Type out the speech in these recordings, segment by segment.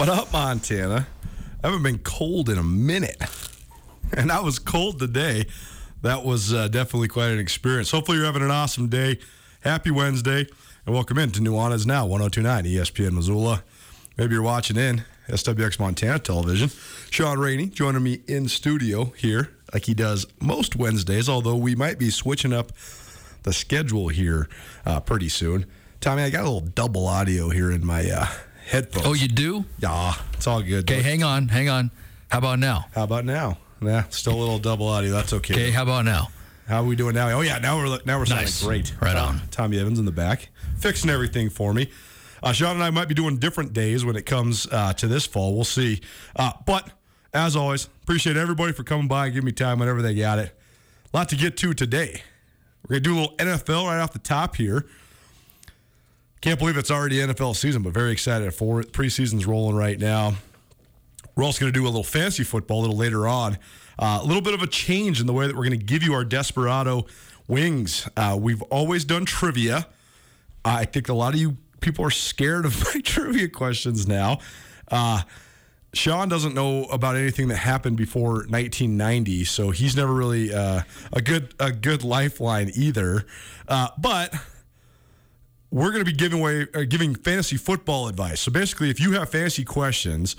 What up, Montana? I haven't been cold in a minute. And I was cold today. That was uh, definitely quite an experience. Hopefully, you're having an awesome day. Happy Wednesday. And welcome in to Nuanez Now, 1029 ESPN Missoula. Maybe you're watching in SWX Montana Television. Sean Rainey joining me in studio here, like he does most Wednesdays, although we might be switching up the schedule here uh, pretty soon. Tommy, I got a little double audio here in my uh, headphones. Oh, you do? Yeah, it's all good. Okay, hang on, hang on. How about now? How about now? Yeah, still a little double audio. That's okay. Okay, how about now? How are we doing now? Oh yeah, now we're now we're sounding Nice. great. Right on. Tommy Evans in the back, fixing everything for me. Uh, Sean and I might be doing different days when it comes uh, to this fall. We'll see. Uh, but as always, appreciate everybody for coming by and giving me time whenever they got it. A lot to get to today. We're gonna do a little NFL right off the top here. Can't believe it's already NFL season, but very excited for it. Preseason's rolling right now. We're also going to do a little fantasy football a little later on. Uh, a little bit of a change in the way that we're going to give you our Desperado wings. Uh, we've always done trivia. I think a lot of you people are scared of my trivia questions now. Uh, Sean doesn't know about anything that happened before 1990, so he's never really uh, a good a good lifeline either. Uh, but we're going to be giving away uh, giving fantasy football advice. So basically, if you have fantasy questions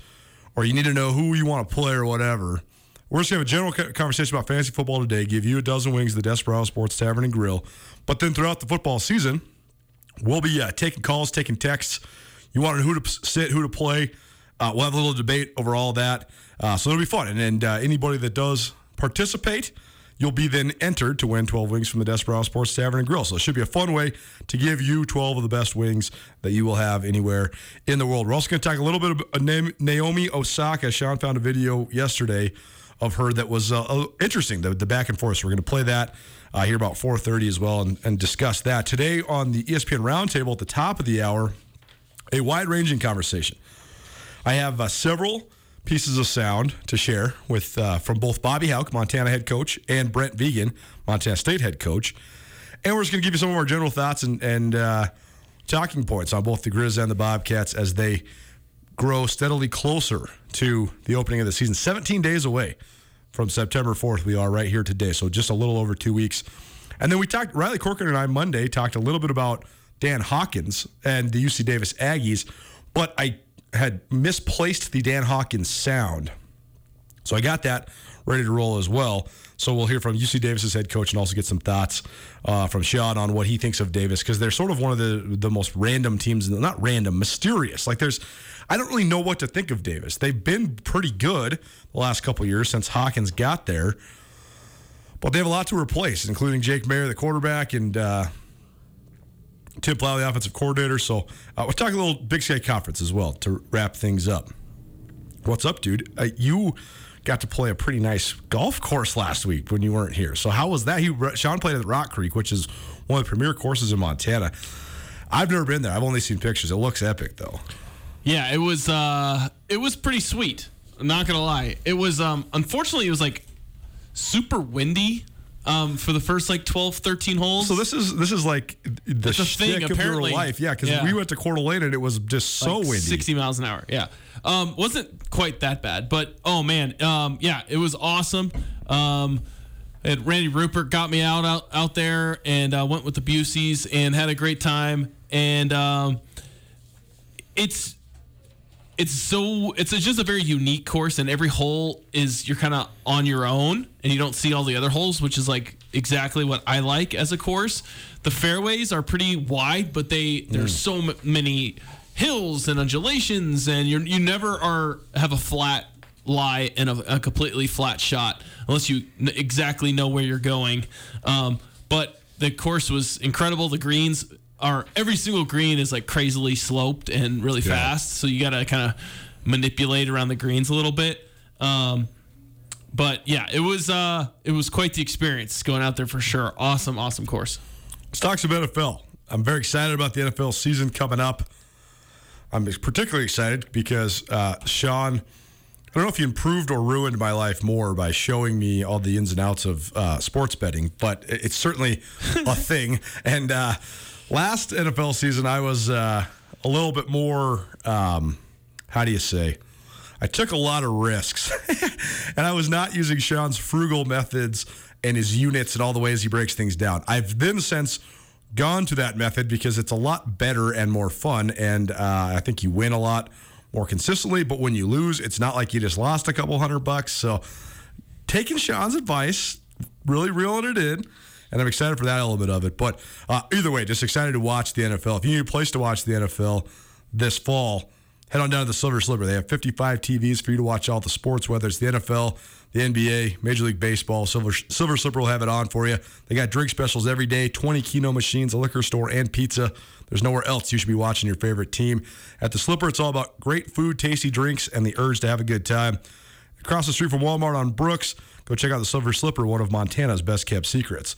or you need to know who you want to play or whatever, we're just going to have a general conversation about fantasy football today. Give you a dozen wings at the Desperado Sports Tavern and Grill. But then throughout the football season, we'll be uh, taking calls, taking texts. You want who to sit, who to play. Uh, we'll have a little debate over all that. Uh, so it'll be fun. And, and uh, anybody that does participate, you'll be then entered to win 12 wings from the Desperado Sports Tavern and Grill. So it should be a fun way to give you 12 of the best wings that you will have anywhere in the world. We're also going to talk a little bit about Naomi Osaka. Sean found a video yesterday of her that was uh, uh, interesting, the, the back and forth. So we're going to play that uh, here about 4.30 as well and, and discuss that. Today on the ESPN Roundtable at the top of the hour, a wide-ranging conversation. I have uh, several pieces of sound to share with uh, from both Bobby Hauck, Montana head coach, and Brent Vigen, Montana State head coach. And we're just going to give you some of our general thoughts and, and uh, talking points on both the Grizz and the Bobcats as they grow steadily closer to the opening of the season. 17 days away from September 4th, we are right here today. So just a little over two weeks And then we talked, Riley Corcoran and I Monday talked a little bit about Dan Hawkins and the UC Davis Aggies, but I had misplaced the Dan Hawkins sound. So I got that ready to roll as well. So we'll hear from UC Davis's head coach and also get some thoughts uh, from Sean on what he thinks of Davis because they're sort of one of the the most random teams, not random, mysterious. Like there's, I don't really know what to think of Davis. They've been pretty good the last couple years since Hawkins got there, but they have a lot to replace, including Jake Maier, the quarterback, and uh, Tim Plough, the offensive coordinator. So uh, we'll talk a little Big Sky Conference as well to wrap things up. What's up, dude? Uh, you got to play a pretty nice golf course last week when you weren't here. So how was that? He Sean played at Rock Creek, which is one of the premier courses in Montana. I've never been there. I've only seen pictures. It looks epic though. Yeah, it was uh it was pretty sweet. I'm not gonna lie. It was um unfortunately it was like super windy um for the first like 12, 13 holes. So this is this is like the It's a thing, of your apparently. life. Yeah, because Yeah. we went to Coeur d'Alene and it was just so like windy. 60 miles an hour. Yeah. Um, wasn't quite that bad, but oh man, um, yeah, it was awesome. Um, and Randy Rupert got me out out, out there and uh, went with the Buseys and had a great time. And um, it's it's so it's just a very unique course, and every hole is you're kind of on your own, and you don't see all the other holes, which is like exactly what I like as a course. The fairways are pretty wide, but they there's so m- many hills and undulations, and you you never are have a flat lie and a, a completely flat shot unless you n- exactly know where you're going. Um, but the course was incredible. The greens are every single green is like crazily sloped and really fast, so you got to kind of manipulate around the greens a little bit. Um, but yeah, it was uh, it was quite the experience going out there for sure. Awesome, awesome course. Let's talk some NFL. I'm very excited about the NFL season coming up. I'm particularly excited because uh, Sean, I don't know if he improved or ruined my life more by showing me all the ins and outs of uh, sports betting, but it's certainly a thing. And uh, last NFL season, I was uh, a little bit more, um, how do you say? I took a lot of risks, and I was not using Sean's frugal methods and his units and all the ways he breaks things down. I've then since gone to that method because it's a lot better and more fun, and uh, I think you win a lot more consistently. But when you lose, it's not like you just lost a couple hundred bucks. So taking Sean's advice, really reeling it in. And I'm excited for that element of it. But uh, either way, just excited to watch the NFL. If you need a place to watch the NFL this fall, head on down to the Silver Slipper. They have 55 TVs for you to watch all the sports, whether it's the NFL, the NBA, Major League Baseball. Silver Silver Slipper will have it on for you. They got drink specials every day, 20 Keno machines, a liquor store, and pizza. There's nowhere else you should be watching your favorite team. At the Slipper, it's all about great food, tasty drinks, and the urge to have a good time. Across the street from Walmart on Brooks, go check out the Silver Slipper, one of Montana's best kept secrets.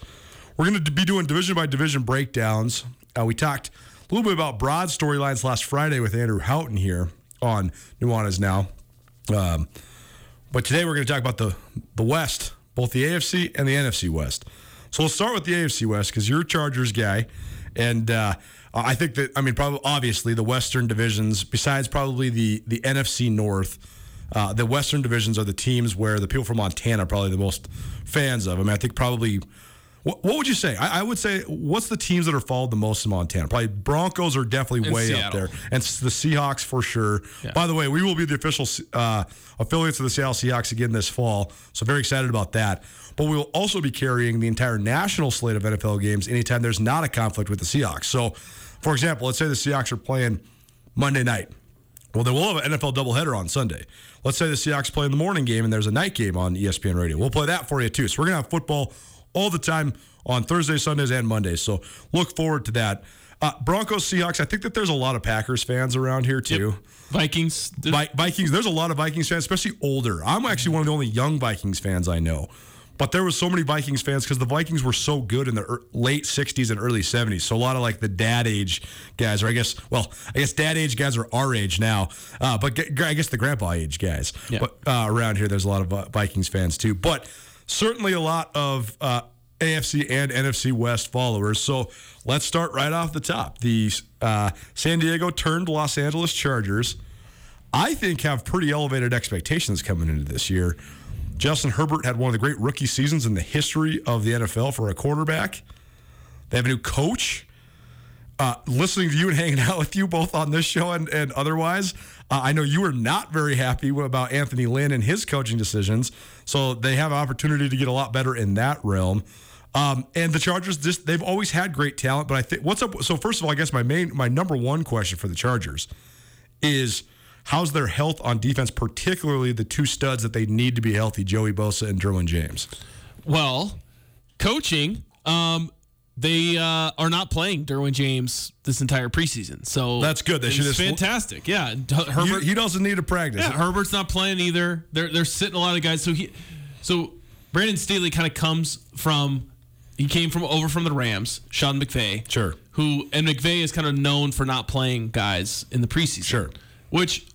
We're going to be doing division by division breakdowns. Uh, we talked a little bit about broad storylines last Friday with Andrew Houghton here on Nuanez Now. Um, but today we're going to talk about the, the West, both the AFC and the NFC West. So we'll start with the AFC West because you're a Chargers guy. And uh, I think that, I mean, probably obviously the Western divisions, besides probably the, the NFC North, uh, the Western divisions are the teams where the people from Montana are probably the most fans of. I mean, I think probably. What, what would you say? I, I would say, what's the teams that are followed the most in Montana? Probably Broncos are definitely And way up there, and the Seahawks for sure. By the way, we will be the official uh, affiliates of the Seattle Seahawks again this fall, so very excited about that. But we will also be carrying the entire national slate of NFL games anytime there's not a conflict with the Seahawks. So, for example, let's say the Seahawks are playing Monday night. Well, then we'll have an NFL doubleheader on Sunday. Let's say the Seahawks play in the morning game and there's a night game on ESPN Radio. We'll play that for you too. So we're gonna have football all the time on Thursdays, Sundays, and Mondays. So look forward to that. Uh, Broncos, Seahawks. I think that there's a lot of Packers fans around here too. Vikings. Vi- Vikings. There's a lot of Vikings fans, especially older. I'm actually one of the only young Vikings fans I know. But there was so many Vikings fans because the Vikings were so good in the er- late '60s and early '70s. So a lot of like the dad age guys, or I guess, well, I guess dad age guys are our age now. Uh, but g- I guess the grandpa age guys. But uh, around here, there's a lot of uh, Vikings fans too. But certainly a lot of uh, AFC and NFC West followers. So let's start right off the top. The uh, San Diego turned Los Angeles Chargers. I think have pretty elevated expectations coming into this year. Justin Herbert had one of the great rookie seasons in the history of the NFL for a quarterback. They have a new coach. Uh, listening to you and hanging out with you both on this show and, and otherwise, uh, I know you were not very happy about Anthony Lynn and his coaching decisions. So they have an opportunity to get a lot better in that realm. Um, and the Chargers, just they've always had great talent, but I think what's up. So first of all, I guess my main, my number one question for the Chargers is how's their health on defense, particularly the two studs that they need to be healthy, Joey Bosa and Derwin James. Well, coaching, um, they uh, are not playing Derwin James this entire preseason, so That's good. They should fantastic. Yeah, Herbert. he doesn't need to practice. yeah, Herbert's not playing either. They're they're sitting a lot of guys. So he, so Brandon Staley kind of comes from. He came from over from the Rams, Sean McVay. Sure. Who and McVay is kind of known for not playing guys in the preseason. Sure. Which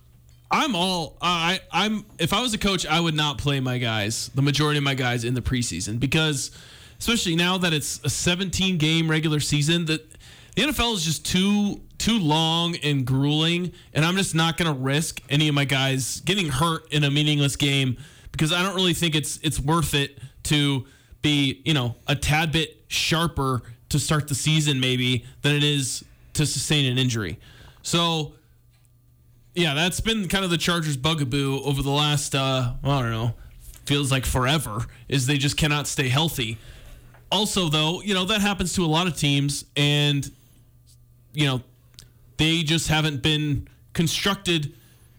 I'm all I I'm if I was a coach, I would not play my guys, the majority of my guys in the preseason because especially now that it's a 17 game regular season that the NFL is just too too long and grueling and I'm just not going to risk any of my guys getting hurt in a meaningless game because I don't really think it's it's worth it to be, you know, a tad bit sharper to start the season maybe than it is to sustain an injury. So yeah, that's been kind of the Chargers' bugaboo over the last, uh, I don't know, feels like forever, is they just cannot stay healthy. Also, though, you know, that happens to a lot of teams, and, you know, they just haven't been constructed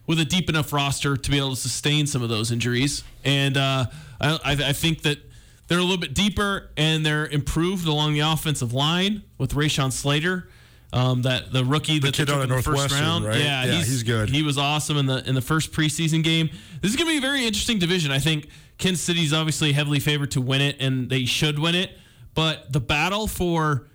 with a deep enough roster to be able to sustain some of those injuries. And uh, I, I think that they're a little bit deeper and they're improved along the offensive line with Rashawn Slater. Um, that the rookie that they kid out in of the first Northwestern, round, right? yeah, Yeah, he's good. He was awesome in the in the first preseason game. This is going to be a very interesting division. I think Kansas City's obviously heavily favored to win it, and they should win it. But the battle for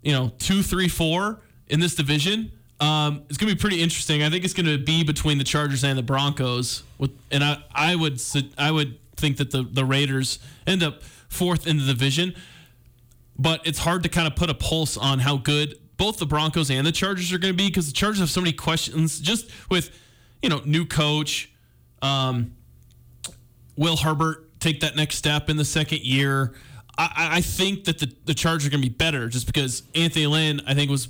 you know two, three, four in this division um, is going to be pretty interesting. I think it's going to be between the Chargers and the Broncos. With and I I would I would think that the the Raiders end up fourth in the division but it's hard to kind of put a pulse on how good both the Broncos and the Chargers are going to be because the Chargers have so many questions just with, you know, new coach. Um, will Herbert take that next step in the second year? I, I- think that the, the Chargers are going to be better just because Anthony Lynn, I think, was,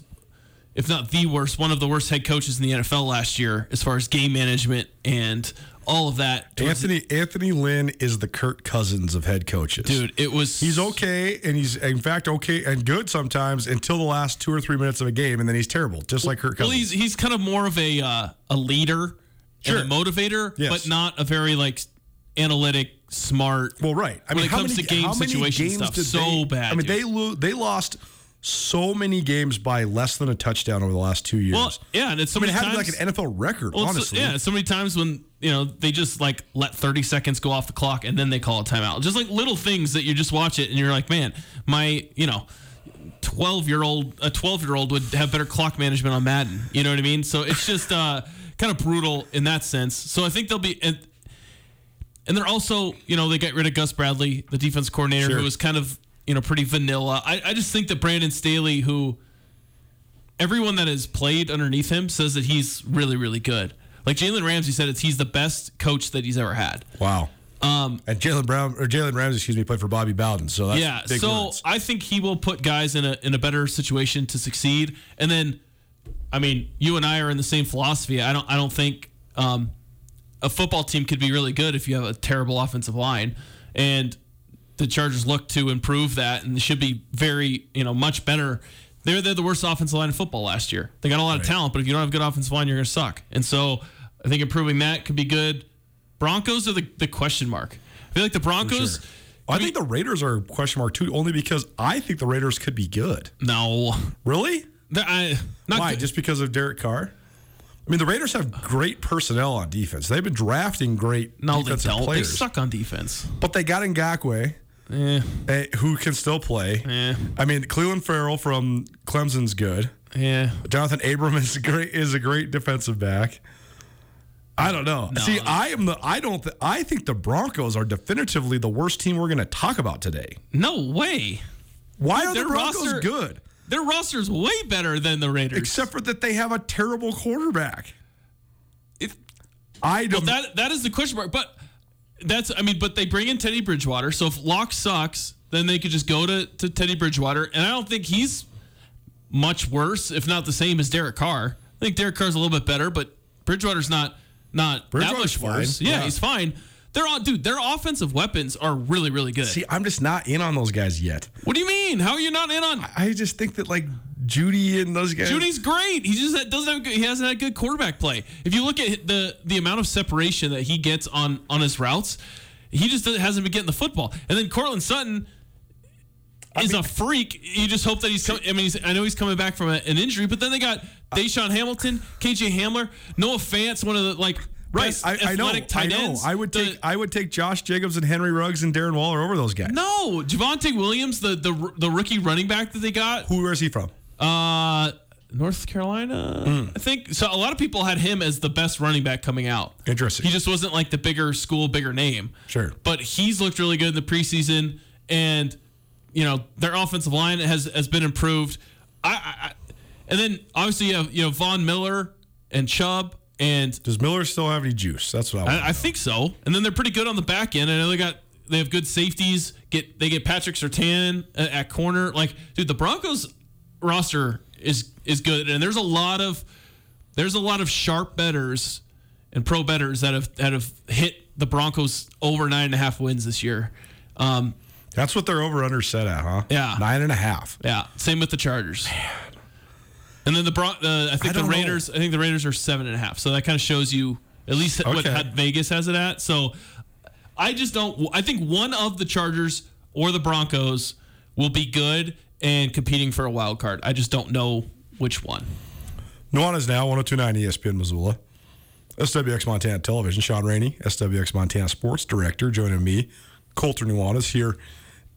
if not the worst, one of the worst head coaches in the NFL last year as far as game management and all of that. towards the- Anthony Anthony Lynn is the Kirk Cousins of head coaches. dude, it was. He's okay, and he's in fact okay and good sometimes until the last two or three minutes of a game, and then he's terrible, just like Kirk Well, Cousins. he's he's kind of more of a uh, a leader Sure. and a motivator, Yes. but not a very like analytic, smart. well, right. I mean, when it how comes many, to game situation games stuff, so they, bad. I mean, dude. they lo- they lost so many games by less than a touchdown over the last two years. well, yeah, and it's so I mean, it many had to be times. like an NFL record, well, honestly. yeah, so many times when you know they just like let 30 seconds go off the clock and then they call a timeout. Just like little things that you just watch it and you're like, man, my you know. 12 year old a 12 year old would have better clock management on Madden you know what I mean so it's just uh kind of brutal in that sense so I think they'll be and, and they're also you know they got rid of Gus Bradley the defense coordinator Sure. who was kind of you know pretty vanilla I, I just think that Brandon Staley who everyone that has played underneath him says that he's really really good like Jalen Ramsey said it's he's the best coach that he's ever had wow. Um, and Jalen Brown or Jalen Ramsey, excuse me, played for Bobby Bowden. So that's yeah, so words. I think he will put guys in a in a better situation to succeed. And then, I mean, you and I are in the same philosophy. I don't I don't think um, a football team could be really good if you have a terrible offensive line, and the Chargers look to improve that, and should be very you know much better. They're they're the worst offensive line in football last year. They got a lot of talent, but if you don't have a good offensive line, you're going to suck. And so I think improving that could be good. Broncos are the, the question mark. I feel like the Broncos. Sure. I think the Raiders are question mark too, only because I think the Raiders could be good. No, Really? They're- I, not Why? good. Just because of Derek Carr? I mean, the Raiders have great personnel on defense. They've been drafting great no, they defensive don't. players, They suck on defense. but they got Ngakoue, Eh, eh, who can still play. eh, I mean, Cleveland Ferrell from Clemson's good. yeah. Jonathan Abram is a great is a great defensive back. I don't know. See, I am the I don't th- I think the Broncos are definitively the worst team we're going to talk about today. No way. Why are the Their Broncos roster- good? Their roster's way better than the Raiders. Except for that they have a terrible quarterback. It- I don't that that is the question mark. But that's I mean, but they bring in Teddy Bridgewater. So if Lock sucks, then they could just go to, to Teddy Bridgewater. And I don't think he's much worse, if not the same as Derek Carr. I think Derek Carr's a little bit better, but Bridgewater's not not that much worse. Yeah, Yeah. he's fine. They're all dude, their offensive weapons are really, really good. See, I'm just not in on those guys yet. what do you mean? How are you not in on I just think that like Jeudy and those guys. Jeudy's great. He just doesn't have good, he hasn't had good quarterback play. If you look at the the amount of separation that he gets on on his routes, he just doesn't- hasn't been getting the football. And then Courtland Sutton is a freak. You just hope that he's coming. I mean, I know he's coming back from a, an injury, but then they got DaeSean Hamilton, KJ Hamler, Noah Fant, one of the like Right, I, I know. I tight know. ends. I would The- take I would take Josh Jacobs and Henry Ruggs and Darren Waller over those guys. no Javonte Williams, the the the rookie running back that they got. Who where is he from? Uh, North Carolina, Hmm. I think. So a lot of people had him as the best running back coming out. Interesting. He just wasn't like the bigger school, bigger name. Sure. But he's looked really good in the preseason, and you know their offensive line has has been improved. I, I, and then obviously you have you know Von Miller and Chubb and Does Miller still have any juice? That's what I want. I, I think so. And then they're pretty good on the back end. I know they got they have good safeties. Get they get Patrick Surtain at, at corner. Like, dude, the Broncos roster is is good, and there's a lot of there's a lot of sharp betters and pro betters that have that have hit the Broncos over nine and a half wins this year. Um, That's what their over under set at, huh? Yeah. Nine and a half. yeah, same with the Chargers. And then the Bron- uh, I think I the don't know. Raiders. I think the Raiders are seven and a half. So that kind of shows you at least what Okay. had Vegas has it at. So I just don't. I think one of the Chargers or the Broncos will be good and competing for a wild card. I just don't know which one. Nuanez now 1029 ESPN Missoula. SWX Montana Television. Sean Rainey, SWX Montana Sports Director, joining me, Colter Nuanez here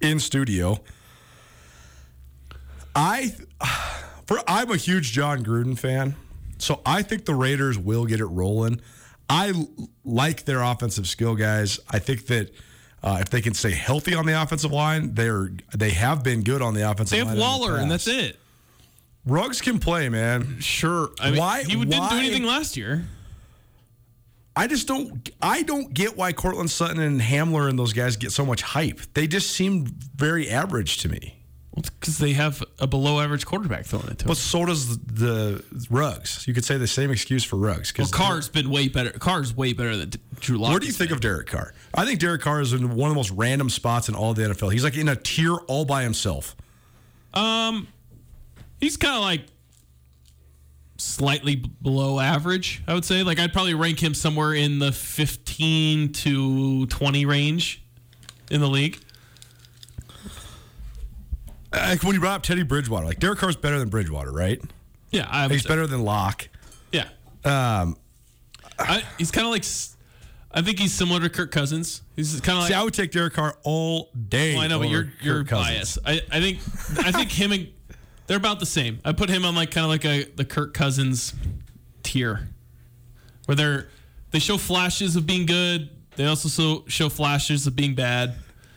in studio. I, for I'm a huge Jon Gruden fan, so I think the Raiders will get it rolling. I like their offensive skill guys. I think that uh, if they can stay healthy on the offensive line, they're they have been good on the offensive line. They have in the Waller, and that's it. Ruggs can play, man. Sure. I mean, Why- he didn't do anything last year. I just don't. I don't get why Courtland Sutton and Hamler and those guys get so much hype. They just seem very average to me. Well, because they have a below average quarterback throwing it to But so does the Ruggs. You could say the same excuse for Ruggs. Well, Carr's been way better. Carr's way better than Drew Lock. Where do you think of Derek Carr? I think Derek Carr is in one of the most random spots in all the NFL. He's like in a tier all by himself. Um, He's kind of like slightly below average, I would say. Like I'd probably rank him somewhere in the 15 to 20 range in the league. Like when you brought up Teddy Bridgewater, like Derek Carr's better than Bridgewater, right? Yeah, He's say- better than Lock. Yeah. Um, I, he's kind of like I think he's similar to Kirk Cousins. He's kind of like see, I would take Derek Carr all day. Well, I know, but you're you're biased. I, I think I think him and they're about the same. I put him on like kind of like a the Kirk Cousins tier, where they're they show flashes of being good. They also show flashes of being bad.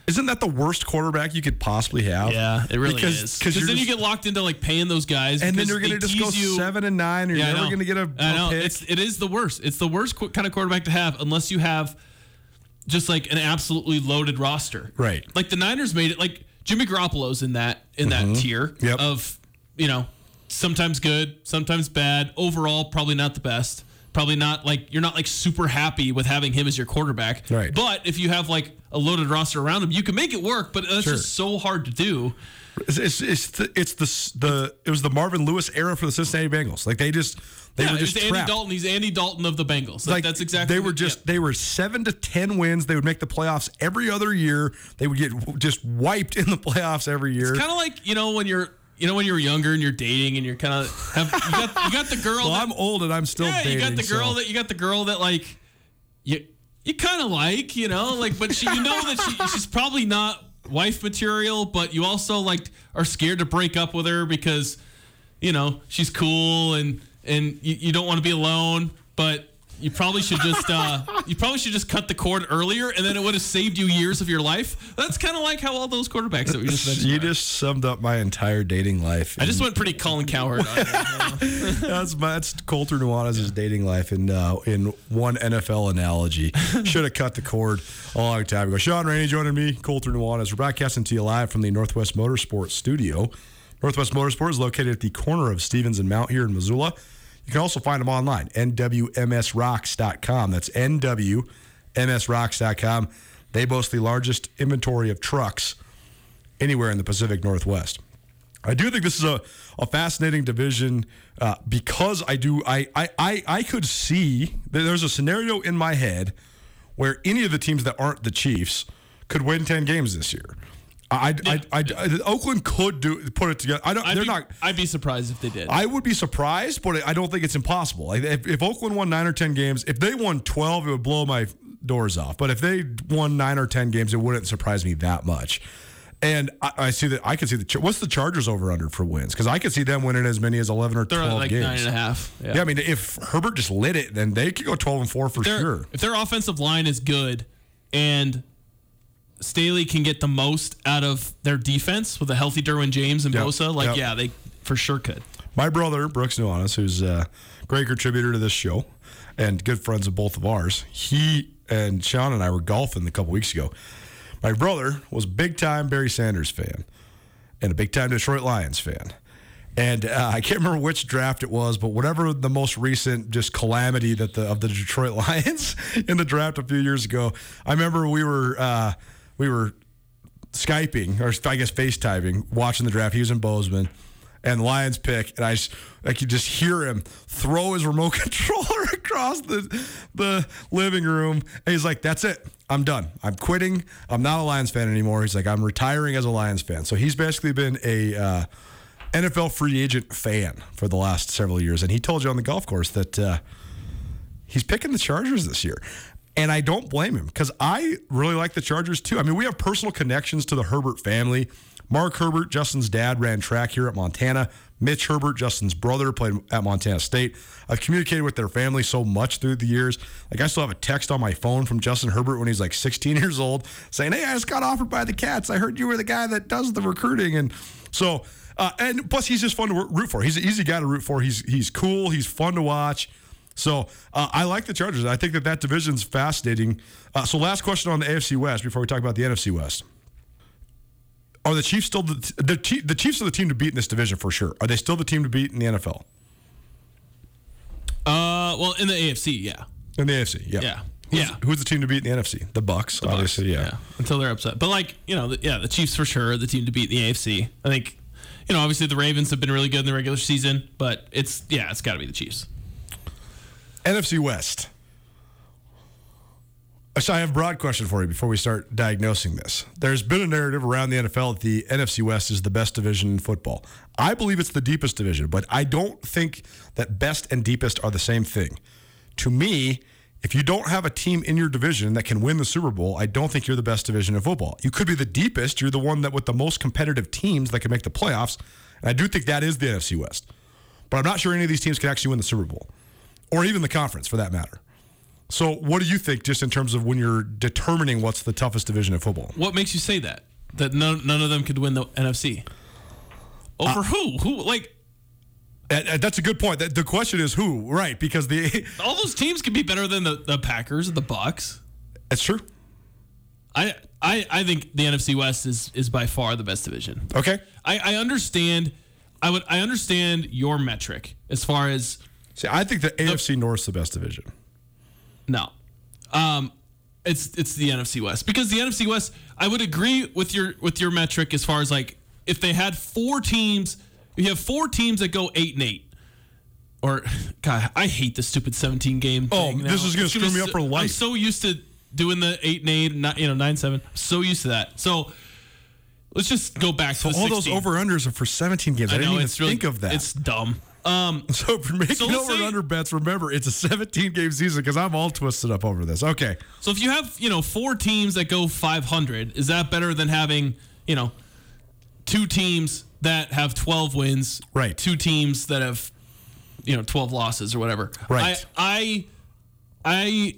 Isn't that the worst quarterback you could possibly have? Yeah, it really Because- is. 'cause Because then you get locked into like paying those guys, And then you're going to just go you. seven and nine. or You're never going to get a, I know pick. it's it is the worst. It's the worst qu- kind of quarterback to have unless you have just like an absolutely loaded roster. Right. Like the Niners made it. Like Jimmy Garoppolo's in that in that tier Mm-hmm. Yep. of you know sometimes good, sometimes bad. Overall, probably not the best. Probably not like you're not like super happy with having him as your quarterback. Right. But if you have like a loaded roster around him, you can make it work. But that's Sure. just so hard to do. It's it's it's the, it's the the it was the Marvin Lewis era for the Cincinnati Bengals. Like they just they yeah, were just it's Andy trapped. Dalton. He's Andy Dalton of the Bengals. Like, that's exactly. they were just yeah. they were seven to ten wins. They would make the playoffs every other year. They would get just wiped in the playoffs every year. It's kind of like you know when you're you know when you're younger and you're dating and you're kind of have you got you got the girl. well, that, I'm old and I'm still yeah, dating. you got the girl so- that you got the girl that like you you kind of like you know like but she you know that she, she's probably not wife material, but you also like are scared to break up with her because you know she's cool and and you, you don't want to be alone, but you probably should just uh, you probably should just cut the cord earlier, and then it would have saved you years of your life. That's kind of like how all those quarterbacks that we just mentioned. You are. just summed up my entire dating life. I just went pretty Colin Cowherd. on it. that's my, that's Colter Nuanez's dating life in uh, in one NFL analogy. Should have cut the cord a long time ago. Sean Rainey joining me, Colter Nuanez. We're broadcasting to you live from the Northwest Motorsports studio. Northwest Motorsport is located at the corner of Stevens and Mount here in Missoula. You can also find them online, nwmsrocks.com. That's nwmsrocks.com. They boast the largest inventory of trucks anywhere in the Pacific Northwest. I do think this is a, a fascinating division uh, because I do I, I, I I could see there's a scenario in my head where any of the teams that aren't the Chiefs could win ten games this year. I, I, I, I- Oakland could do put it together. I don't. I'd they're be, not. I'd be surprised if they did. I would be surprised, but I don't think it's impossible. Like if, if Oakland won nine or ten games, if they won twelve, it would blow my doors off. But if they won nine or ten games, it wouldn't surprise me that much. And I, I see that I can see the what's the Chargers over under for wins because I could see them winning as many as eleven or They're twelve like games. nine and a half. Yeah, I mean, if Herbert just lit it, then they could go twelve and four for sure. If their offensive line is good and Staley can get the most out of their defense with a healthy Derwin James and Yep, Bosa, like yep. yeah, they for sure could. My brother Brooks Nuanez, who's a great contributor to this show and good friends of both of ours, he and Sean and I were golfing a couple weeks ago. My brother was a big time Barry Sanders fan and a big time Detroit Lions fan. And uh, I can't remember which draft it was, but whatever the most recent just calamity that the of the Detroit Lions in the draft a few years ago. I remember we were uh, we were Skyping or I guess FaceTiming, watching the draft. He was in Bozeman, and Lions pick, and I, I could just hear him throw his remote controller across the the living room. And he's like, "That's it, I'm done. I'm quitting. I'm not a Lions fan anymore." He's like, "I'm retiring as a Lions fan." So he's basically been a uh, NFL free agent fan for the last several years, and he told you on the golf course that. Uh, he's picking the Chargers this year. And I don't blame him because I really like the Chargers too. I mean, we have personal connections to the Herbert family. Mark Herbert, Justin's dad, ran track here at Montana. Mitch Herbert, Justin's brother, played at Montana State. I've communicated with their family so much through the years. Like, I still have a text on my phone from Justin Herbert when he's like 16 years old saying, Hey, I just got offered by the Cats. I heard you were the guy that does the recruiting. And so, uh, and plus, he's just fun to root for. He's an easy guy to root for. He's, he's cool, he's fun to watch. So uh, I like the Chargers. I think that that division's fascinating. Uh, so last question on the AFC West before we talk about the NFC West. Are the Chiefs still the the, the Chiefs are the team to beat in this division for sure? Are they still the team to beat in the NFL Uh, well, in the AFC, yeah, in the AFC? Yeah, Yeah. Who's, Yeah. Who's the team to beat in the NFC? The Bucs, obviously. Yeah. until they're upset. But like you know, the, yeah, the Chiefs for sure are the team to beat in the AFC. I think, you know, obviously the Ravens have been really good in the regular season, but it's yeah, it's got to be the Chiefs. NFC West. So I have a broad question for you before we start diagnosing this. There's been a narrative around the NFL that the NFC West is the best division in football. I believe it's the deepest division, but I don't think that best and deepest are the same thing. To me, if you don't have a team in your division that can win the Super Bowl, I don't think you're the best division in football. You could be the deepest. You're the one that with the most competitive teams that can make the playoffs. And I do think that is the NFC West. But I'm not sure any of these teams can actually win the Super Bowl or even the conference for that matter. So, what do you think, just in terms of when you're determining what's the toughest division in football? What makes you say that? That none, none of them could win the NFC? Over Uh, who? Who like that's a good point. That- The question is who, right? Because the all those teams could be better than the, the Packers the Bucs. that's true. I, I I think the NFC West is is by far the best division. Okay, I, I understand I would I understand your metric as far as see, I think the AFC North's the best division. no. Um it's it's the NFC West because the NFC West I would agree with your with your metric as far as like if they had four teams you have four teams that go 8 and 8 or god I hate the stupid 17 game Oh, this is gonna It's screw me up for life. I'm so used to doing the 8 and 8 not, you know 9 7 so used to that so let's just go back to the All those over unders are for 17 games. I, I didn't even really think of that. It's dumb. Um, so for making So over say- under bets, remember it's a 17 game season because I'm all twisted up over this. Okay, so if you have you know four teams that go 500, is that better than having you know two teams that have 12 wins, Right. Two teams that have you know 12 losses or whatever. Right. I, I I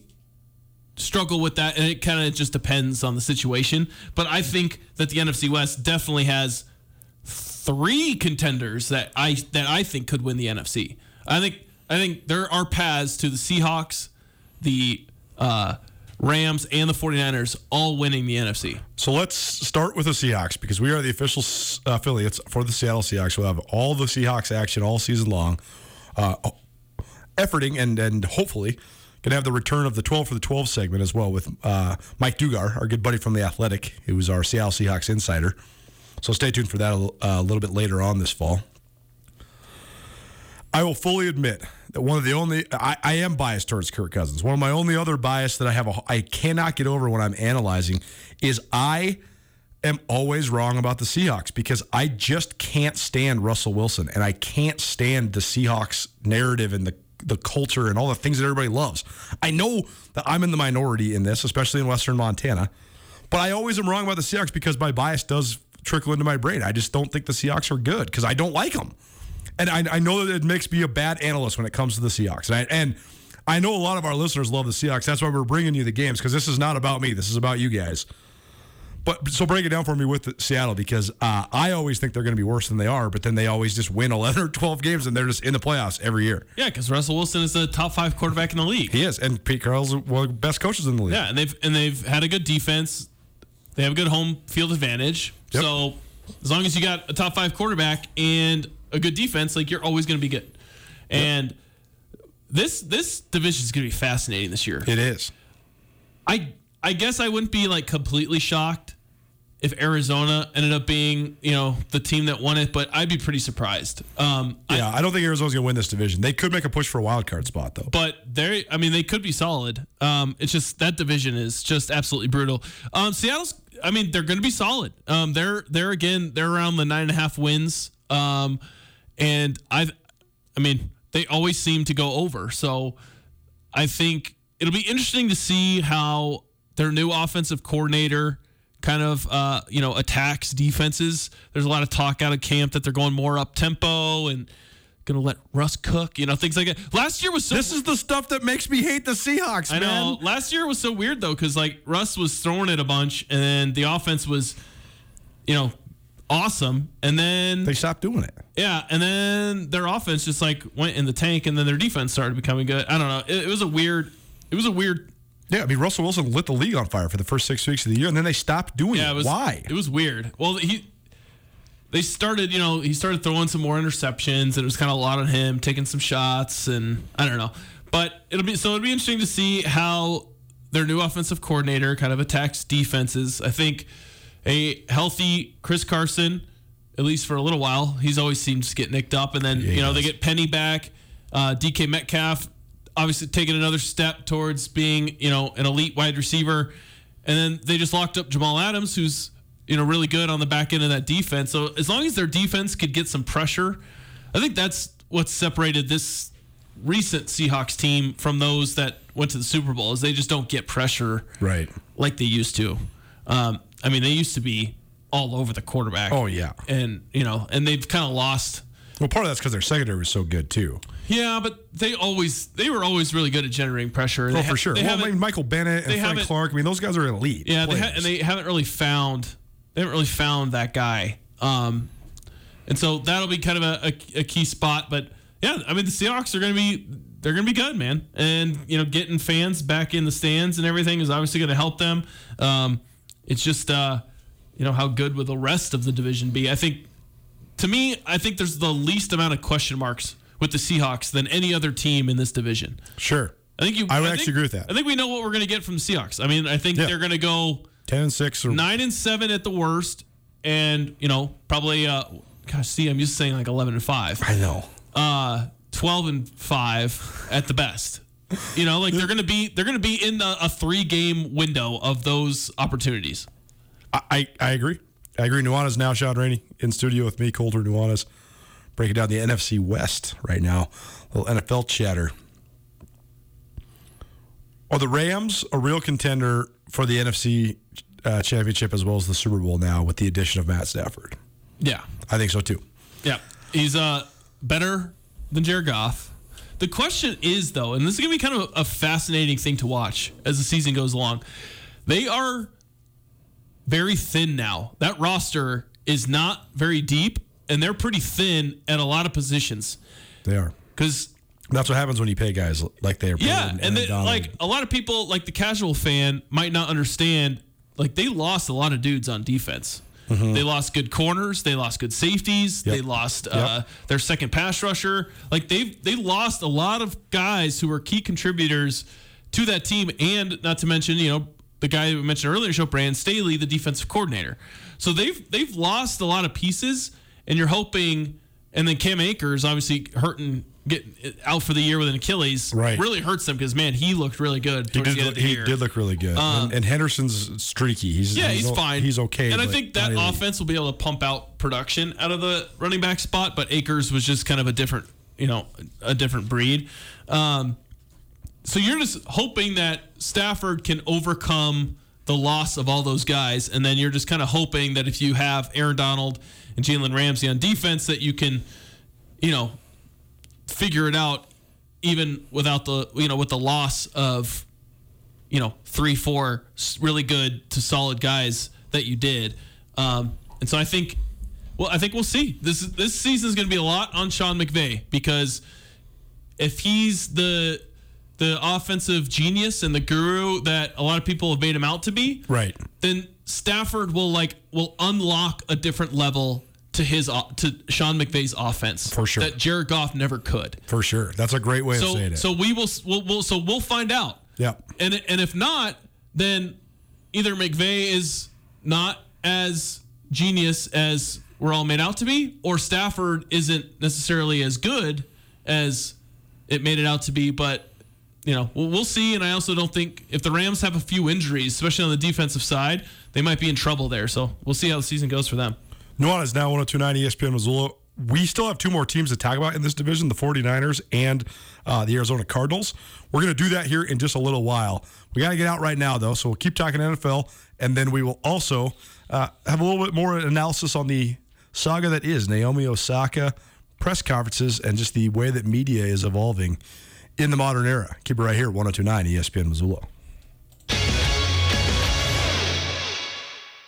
struggle with that, and it kind of just depends on the situation. But I think that the NFC West definitely has three contenders that I that I think could win the NFC. I think I think there are paths to the Seahawks, the uh, Rams, and the 49ers all winning the NFC. So let's start with the Seahawks because we are the official affiliates for the Seattle Seahawks. We'll have all the Seahawks action all season long, uh, efforting and and hopefully can have the return of the 12 for the 12 segment as well with uh, Mike Dugar, our good buddy from the Athletic, who is our Seattle Seahawks insider. So stay tuned for that uh, a little bit later on this fall. I will fully admit that one of the only I, I am biased towards Kirk Cousins. One of my only other bias that I have a, I cannot get over when I'm analyzing is I am always wrong about the Seahawks because I just can't stand Russell Wilson and I can't stand the Seahawks narrative and the the culture and all the things that everybody loves. I know that I'm in the minority in this, especially in Western Montana, but I always am wrong about the Seahawks because my bias does trickle into my brain. I just don't think the Seahawks are good because I don't like them. And I, I know that it makes me a bad analyst when it comes to the Seahawks. And I, and I know a lot of our listeners love the Seahawks. That's why we're bringing you the games because this is not about me. This is about you guys. But so break it down for me with the Seattle because uh, I always think they're going to be worse than they are, but then they always just win 11 or 12 games and they're just in the playoffs every year. Yeah, because Russell Wilson is the top five quarterback in the league. He is, and Pete Carroll's one of the best coaches in the league. Yeah, and they've and they've had a good defense. They have a good home field advantage. Yep. So as long as you got a top five quarterback and a good defense, like you're always going to be good. And this this division is going to be fascinating this year. It is. I I guess I wouldn't be like completely shocked if Arizona ended up being you know the team that won it, but I'd be pretty surprised. Um, I- Yeah, I, don't think Arizona's going to win this division. They could make a push for a wild card spot, though. but they I mean they could be solid. Um, it's just that division is just absolutely brutal. Um, Seattle's I mean they're going to be solid. Um, they're they're again they're around the nine and a half wins. Um, and I I mean they always seem to go over. So I think it'll be interesting to see how their new offensive coordinator kind of uh, you know attacks defenses. There's a lot of talk out of camp that they're going more up tempo and going to let Russ cook, you know, things like that. Last year was so This is the stuff that makes me hate the Seahawks, I man. know. Last year was so weird though cuz like Russ was throwing it a bunch and then the offense was you know awesome and then They stopped doing it. yeah, and then their offense just like went in the tank, and then their defense started becoming good. I don't know. It, it was a weird. It was a weird. Yeah, I mean Russell Wilson lit the league on fire for the first six weeks of the year, and then they stopped doing Yeah, it. was. Why? It was weird. Well, he. They started, you know, he started throwing some more interceptions, and it was kind of a lot on him, taking some shots, and I don't know. But it'll be so it'll be interesting to see how their new offensive coordinator kind of attacks defenses. I think a healthy Chris Carson, at least for a little while, he's always seems to get nicked up, and then he you know they get Penny back, uh, DK Metcalf, obviously taking another step towards being you know an elite wide receiver, and then they just locked up Jamal Adams, who's you know really good on the back end of that defense. So as long as their defense could get some pressure, I think that's what separated this recent Seahawks team from those that went to the Super Bowl is they just don't get pressure right. like they used to. Um, I mean, they used to be all over the quarterback. Oh, yeah. and you know, and they've kind of lost. Well, part of that's because their secondary was so good too. Yeah, but they always they were always really good at generating pressure. Oh, for sure. They Well, I mean, Michael Bennett and Frank Clark. I mean, those guys are elite. Yeah, they ha- and they haven't really found they haven't really found that guy. Um, and so that'll be kind of a, a, a key spot. But yeah, I mean the Seahawks are going to be they're going to be good, man. And you know, getting fans back in the stands and everything is obviously going to help them. Um, it's just uh, you know how good will the rest of the division be? I think to me, I think there's the least amount of question marks with the Seahawks than any other team in this division. sure. I think you. I would think- actually agree with that. I think we know what we're going to get from the Seahawks. I mean, I think Yeah. they're going to go Ten and six. Or, nine and seven at the worst, and you know probably uh, gosh, see, I'm used to saying like eleven and five, I know. uh, twelve and five at the best. You know, like they're gonna be they're gonna be in the, a three game window of those opportunities. I, I, I agree. I agree. Nuanez now, Sean Rainey in studio with me, Colter Nuanez, breaking down the NFC West right now. little NFL chatter. Are the Rams a real contender for the NFC uh, championship as well as the Super Bowl now with the addition of Matt Stafford? Yeah, I think so too. yeah, he's uh better than Jared Goff. The the question is though, and this is gonna be kind of a fascinating thing to watch as the season goes along. They are very thin now. That roster is not very deep, and they're pretty thin at a lot of positions. They are. Because That's what happens when you pay guys like they are. yeah, and then, Donald. like a lot of people, like the casual fan, might not understand. Like they lost a lot of dudes on defense. They lost good corners. They lost good safeties. Mm-hmm. Yep. They lost uh, their second pass rusher. Like they've they lost a lot of guys who were key contributors to that team, and not to mention you know the guy we mentioned earlier, show Brandon Staley, the defensive coordinator. So they've they've lost a lot of pieces, and you're hoping. And then Cam Akers obviously hurting, getting out for the year with an Achilles, Right. really hurts them because man, he looked really good he did, look, he did look really good. and, and Henderson's streaky. He's yeah, he's o- fine. He's okay. And I think that offense will be able to pump out production out of the running back spot. But Akers was just kind of a different, you know, a different breed. Um, so you're just hoping that Stafford can overcome the loss of all those guys, and then you're just kind of hoping that if you have Aaron Donald and Jalen Ramsey on defense, that you can, you know, figure it out even without the you know with the loss of you know three four really good to solid guys that you did um, and so i think well i think we'll see this this season is going to be a lot on sean mcvay because if he's the the offensive genius and the guru that a lot of people have made him out to be Right. then Stafford will like will unlock a different level to his uh, to Sean McVay's offense For sure. that Jared Goff never could. For sure. That's a great way of So saying it. so we will we'll, we'll so we'll find out. Yeah. And and if not, then either McVay is not as genius as we're all made out to be, or Stafford isn't necessarily as good as it made it out to be. But you know, we'll, see. And I also don't think if the Rams have a few injuries, especially on the defensive side, they might be in trouble there. So we'll see how the season goes for them. Nuanez now 1029 ESPN Missoula. We still have two more teams to talk about in this division the 49ers and uh, the Arizona Cardinals. We're going to do that here in just a little while. We got to get out right now, though, so we'll keep talking NFL, and then we will also uh, have a little bit more analysis on the saga that is Naomi Osaka, press conferences, and just the way that media is evolving in the modern era. Keep it right here, 1029 ESPN Missoula.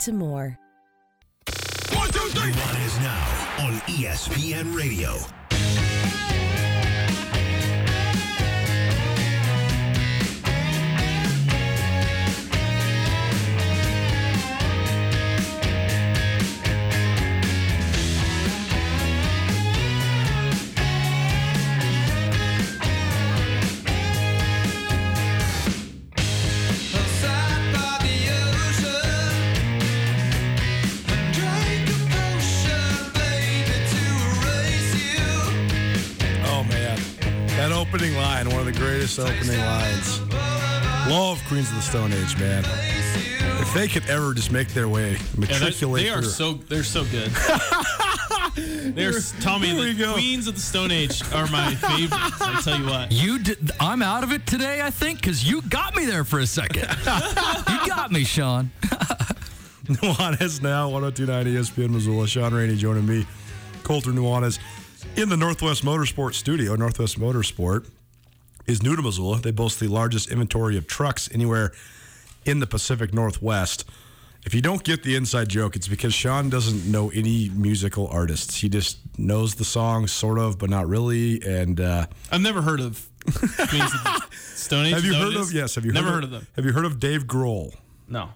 to more. Nuanez is now on ESPN Radio. Opening line, one of the greatest opening lines. Love Queens of the Stone Age, man. If they could ever just make their way, Yeah, they- matriculate they are through- so they're so good. They're Tommy. There The go. Queens of the Stone Age are my favorites. I tell you what. You did, I'm out of it today, I think, because you got me there for a second. you got me, Sean. Nuanez now, 1029 ESPN Missoula. Sean Rainey joining me, Colter Nuanez, in the Northwest Motorsport studio. Northwest Motorsport is new to Missoula. They boast the largest inventory of trucks anywhere in the Pacific Northwest. If you don't get the inside joke, it's because Sean doesn't know any musical artists. He just knows the songs, sort of, but not really. And uh, I've never heard of of Stone Age. have you heard of? Yes. Have you never heard heard of them? Have you heard of Dave Grohl? No.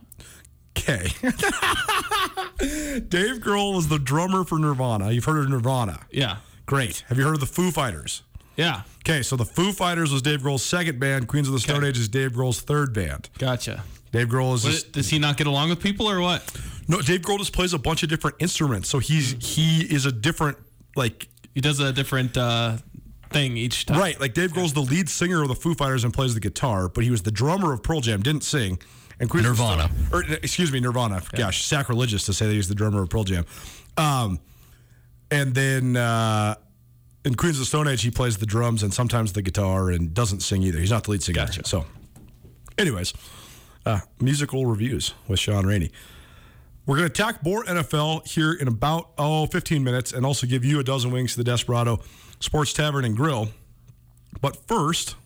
Okay. Dave Grohl was the drummer for Nirvana. You've heard of Nirvana. Yeah. Great. Have you heard of the Foo Fighters? Yeah. Okay, so the Foo Fighters was Dave Grohl's second band. Queens of the Stone Okay. Age is Dave Grohl's third band. Gotcha. Dave Grohl is What, just, does he not get along with people or what? no. Dave Grohl just plays a bunch of different instruments. So he's he is a different like He does a different uh, thing each time. Right, like Dave Grohl's the lead singer of the Foo Fighters and plays the guitar, but he was the drummer of Pearl Jam, didn't sing. And Queens of the Nirvana. Stone- or excuse me, Nirvana. Gosh, sacrilegious to say that he's the drummer of Pearl Jam. Um, and then uh, in Queens of the Stone Age, he plays the drums and sometimes the guitar and doesn't sing either. He's not the lead singer. Gotcha. So, anyways, uh, musical reviews with Sean Rainey. We're going to talk more NFL here in about, oh, 15 minutes and also give you a dozen wings to the Desperado Sports Tavern and Grill. But first,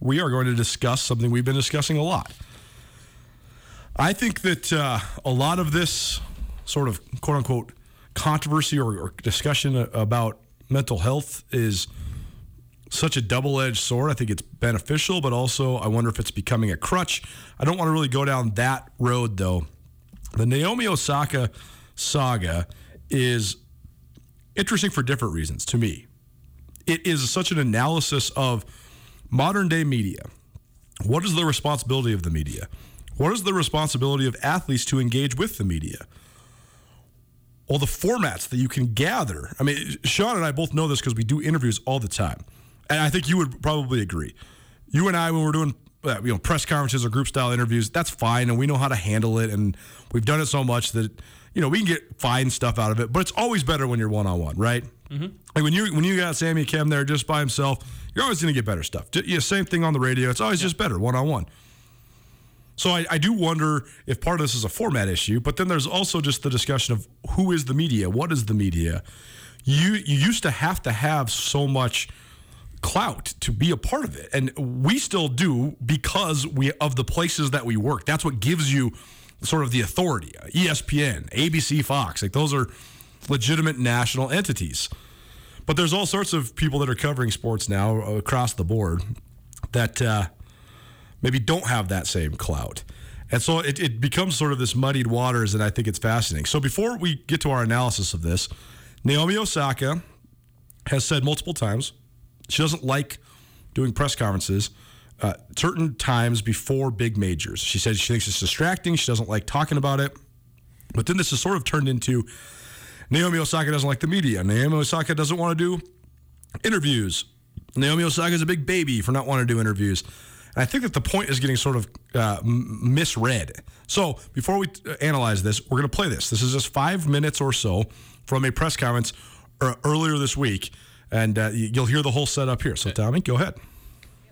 we are going to discuss something we've been discussing a lot. I think that uh, a lot of this sort of quote unquote controversy or, or discussion about mental health is such a double edged sword. I think it's beneficial, but also I wonder if it's becoming a crutch. I don't want to really go down that road though. The Naomi Osaka saga is interesting for different reasons to me. It is such an analysis of modern day media. What is the responsibility of the media? What is the responsibility of athletes to engage with the media? All the formats that you can gather. I mean, Sean and I both know this because we do interviews all the time. And I think you would probably agree. You and I, when we're doing uh, you know press conferences or group style interviews, that's fine, and we know how to handle it, and we've done it so much that you know we can get fine stuff out of it. But it's always better when you're one on one, right? Like when you when you got Sammy Kim there just by himself, you're always going to get better stuff. Yeah, same thing on the radio. It's always just better one on one. So I, I do wonder if part of this is a format issue, but then there's also just the discussion of who is the media, what is the media. You you used to have to have so much clout to be a part of it, and we still do because we of the places that we work. That's what gives you sort of the authority. ESPN, ABC, Fox, like those are legitimate national entities. But there's all sorts of people that are covering sports now across the board that. Uh, maybe don't have that same clout. And so it, it becomes sort of this muddied waters, and I think it's fascinating. So before we get to our analysis of this, Naomi Osaka has said multiple times she doesn't like doing press conferences uh, certain times before big majors. She says she thinks it's distracting. She doesn't like talking about it. But then this has sort of turned into Naomi Osaka doesn't like the media. Naomi Osaka doesn't want to do interviews. Naomi Osaka is a big baby for not wanting to do interviews. And I think that the point is getting sort of uh, misread. So before we uh, analyze this, we're going to play this. This is just five minutes or so from a press conference uh, earlier this week. And uh, you'll hear the whole setup here. So, Tommy, go ahead.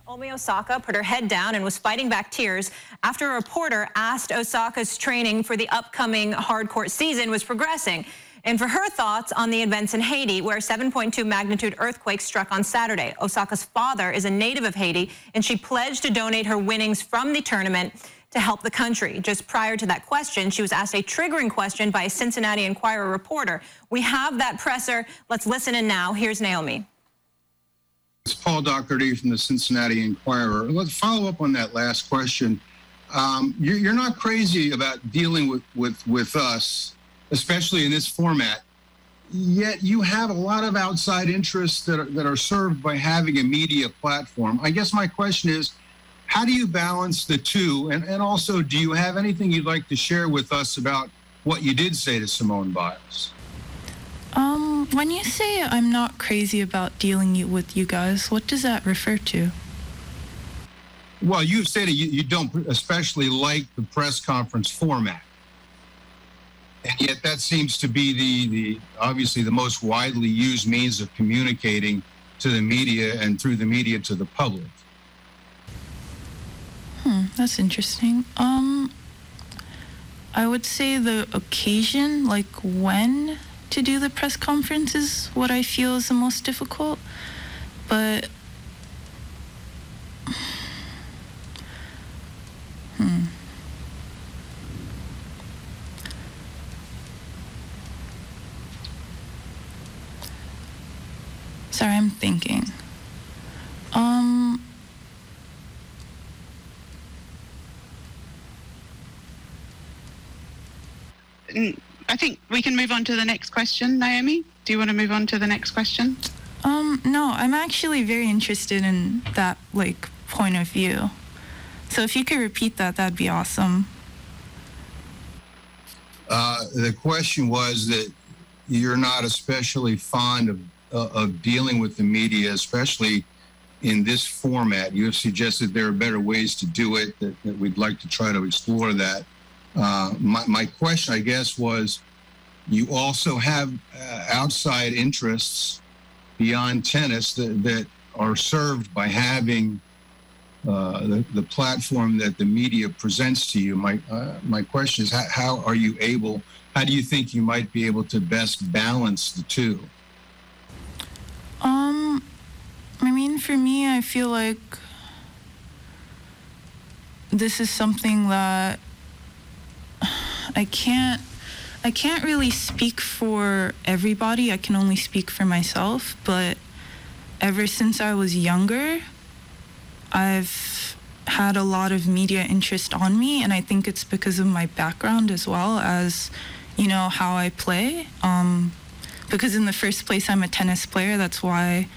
Naomi Osaka put her head down and was fighting back tears after a reporter asked Osaka's training for the upcoming hard court season was progressing. And for her thoughts on the events in Haiti, where a 7.2 magnitude earthquake struck on Saturday. Osaka's father is a native of Haiti, and she pledged to donate her winnings from the tournament to help the country. Just prior to that question, she was asked a triggering question by a Cincinnati Enquirer reporter. We have that presser. Let's listen in now. Here's Naomi. It's Paul Daugherty from the Cincinnati Enquirer. Let's follow up on that last question. Um, you're, you're not crazy about dealing with, with, with us, especially in this format. Yet you have a lot of outside interests that are, that are served by having a media platform. I guess my question is, how do you balance the two? And, and also, do you have anything you'd like to share with us about what you did say to Simone Biles? Um, when you say I'm not crazy about dealing with you guys, what does that refer to? Well, you've said you, you don't especially like the press conference format. And yet that seems to be the, the obviously the most widely used means of communicating to the media and through the media to the public. Hmm, that's interesting. Um, I would say the occasion, like when to do the press conference, is what I feel is the most difficult. But hmm. Sorry, I'm thinking. Um. I think we can move on to the next question, Naomi. Do you want to move on to the next question? Um, no, I'm actually very interested in that like point of view. So if you could repeat that, that'd be awesome. Uh, the question was that you're not especially fond of, uh, of dealing with the media, especially in this format. You have suggested there are better ways to do it that, that we'd like to try to explore that. Uh, my, my question, I guess, was you also have uh, outside interests beyond tennis that, that are served by having uh, the, the platform that the media presents to you. My, uh, my question is how, how are you able, how do you think you might be able to best balance the two? Um, For me, I feel like this is something that I can't. I can't really speak for everybody. I can only speak for myself. But ever since I was younger, I've had a lot of media interest on me, and I think it's because of my background as well as, you know, how I play. Um, because in the first place, I'm a tennis player. That's why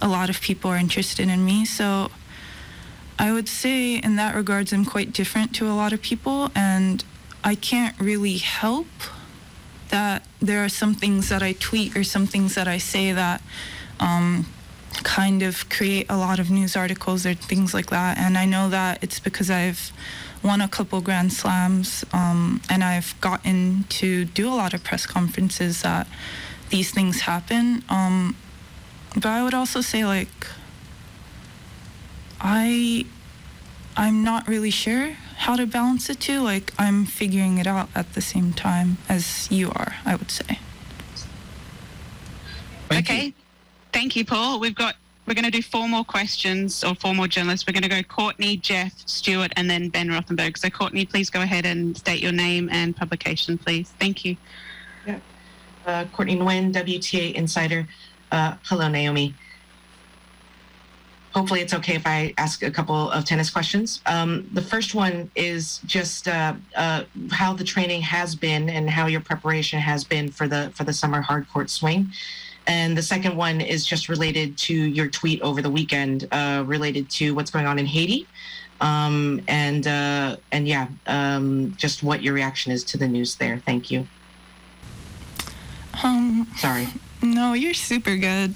a lot of people are interested in me. So I would say, in that regards, I'm quite different to a lot of people, and I can't really help that there are some things that I tweet or some things that I say that um, kind of create a lot of news articles or things like that. And I know that it's because I've won a couple Grand Slams um, and I've gotten to do a lot of press conferences that these things happen. Um, but I would also say, like, I I'm not really sure how to balance it too. Like I'm figuring it out at the same time as you are, I would say. okay. Thank you, Paul. We've got we're going to do four more questions or four more journalists. We're going to go Courtney, Jeff, Stuart, and then Ben Rothenberg. So, Courtney, please go ahead and state your name and publication, please. Thank you. Uh, Courtney Nguyen, WTA Insider. Uh, hello, Naomi. Hopefully, it's okay if I ask a couple of tennis questions. Um, the first one is just uh, uh, how the training has been and how your preparation has been for the for the summer hard court swing. And the second one is just related to your tweet over the weekend, uh, related to what's going on in Haiti, um, and uh, and yeah, um, just what your reaction is to the news there. Thank you. Um, Sorry. No, you're super good.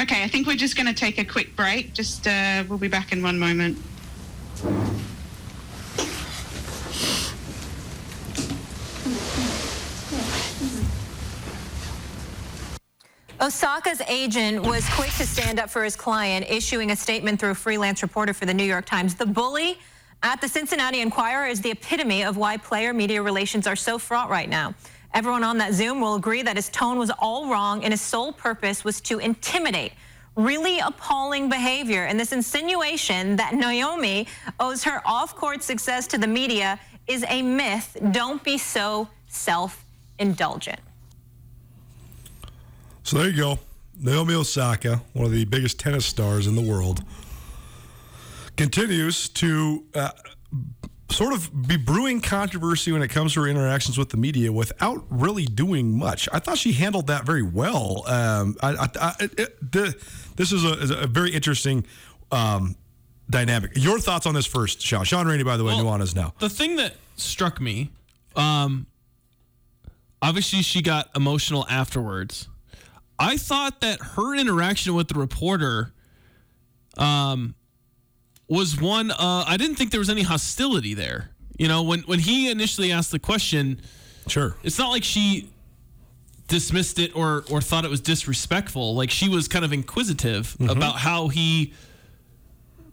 Okay, I think we're just going to take a quick break. Just uh, we'll be back in one moment. Osaka's agent was quick to stand up for his client, issuing a statement through a freelance reporter for the New York Times. The bully at the Cincinnati Enquirer is the epitome of why player media relations are so fraught right now. Everyone on that Zoom will agree that his tone was all wrong and his sole purpose was to intimidate. Really appalling behavior. And this insinuation that Naomi owes her off court success to the media is a myth. Don't be so self indulgent. So there you go. Naomi Osaka, one of the biggest tennis stars in the world, continues to uh, sort of be brewing controversy when it comes to her interactions with the media without really doing much. I thought she handled that very well. Um, I, I, I, it, the, this is a, is a very interesting um, dynamic. Your thoughts on this first, Sean? Sean Rainey, by the way, Well, Nuanez now. The thing that struck me, um, obviously she got emotional afterwards. I thought that her interaction with the reporter, um, was one. Uh, I didn't think there was any hostility there. You know, when when he initially asked the question, sure, it's not like she dismissed it or or thought it was disrespectful. Like she was kind of inquisitive Mhm. about how he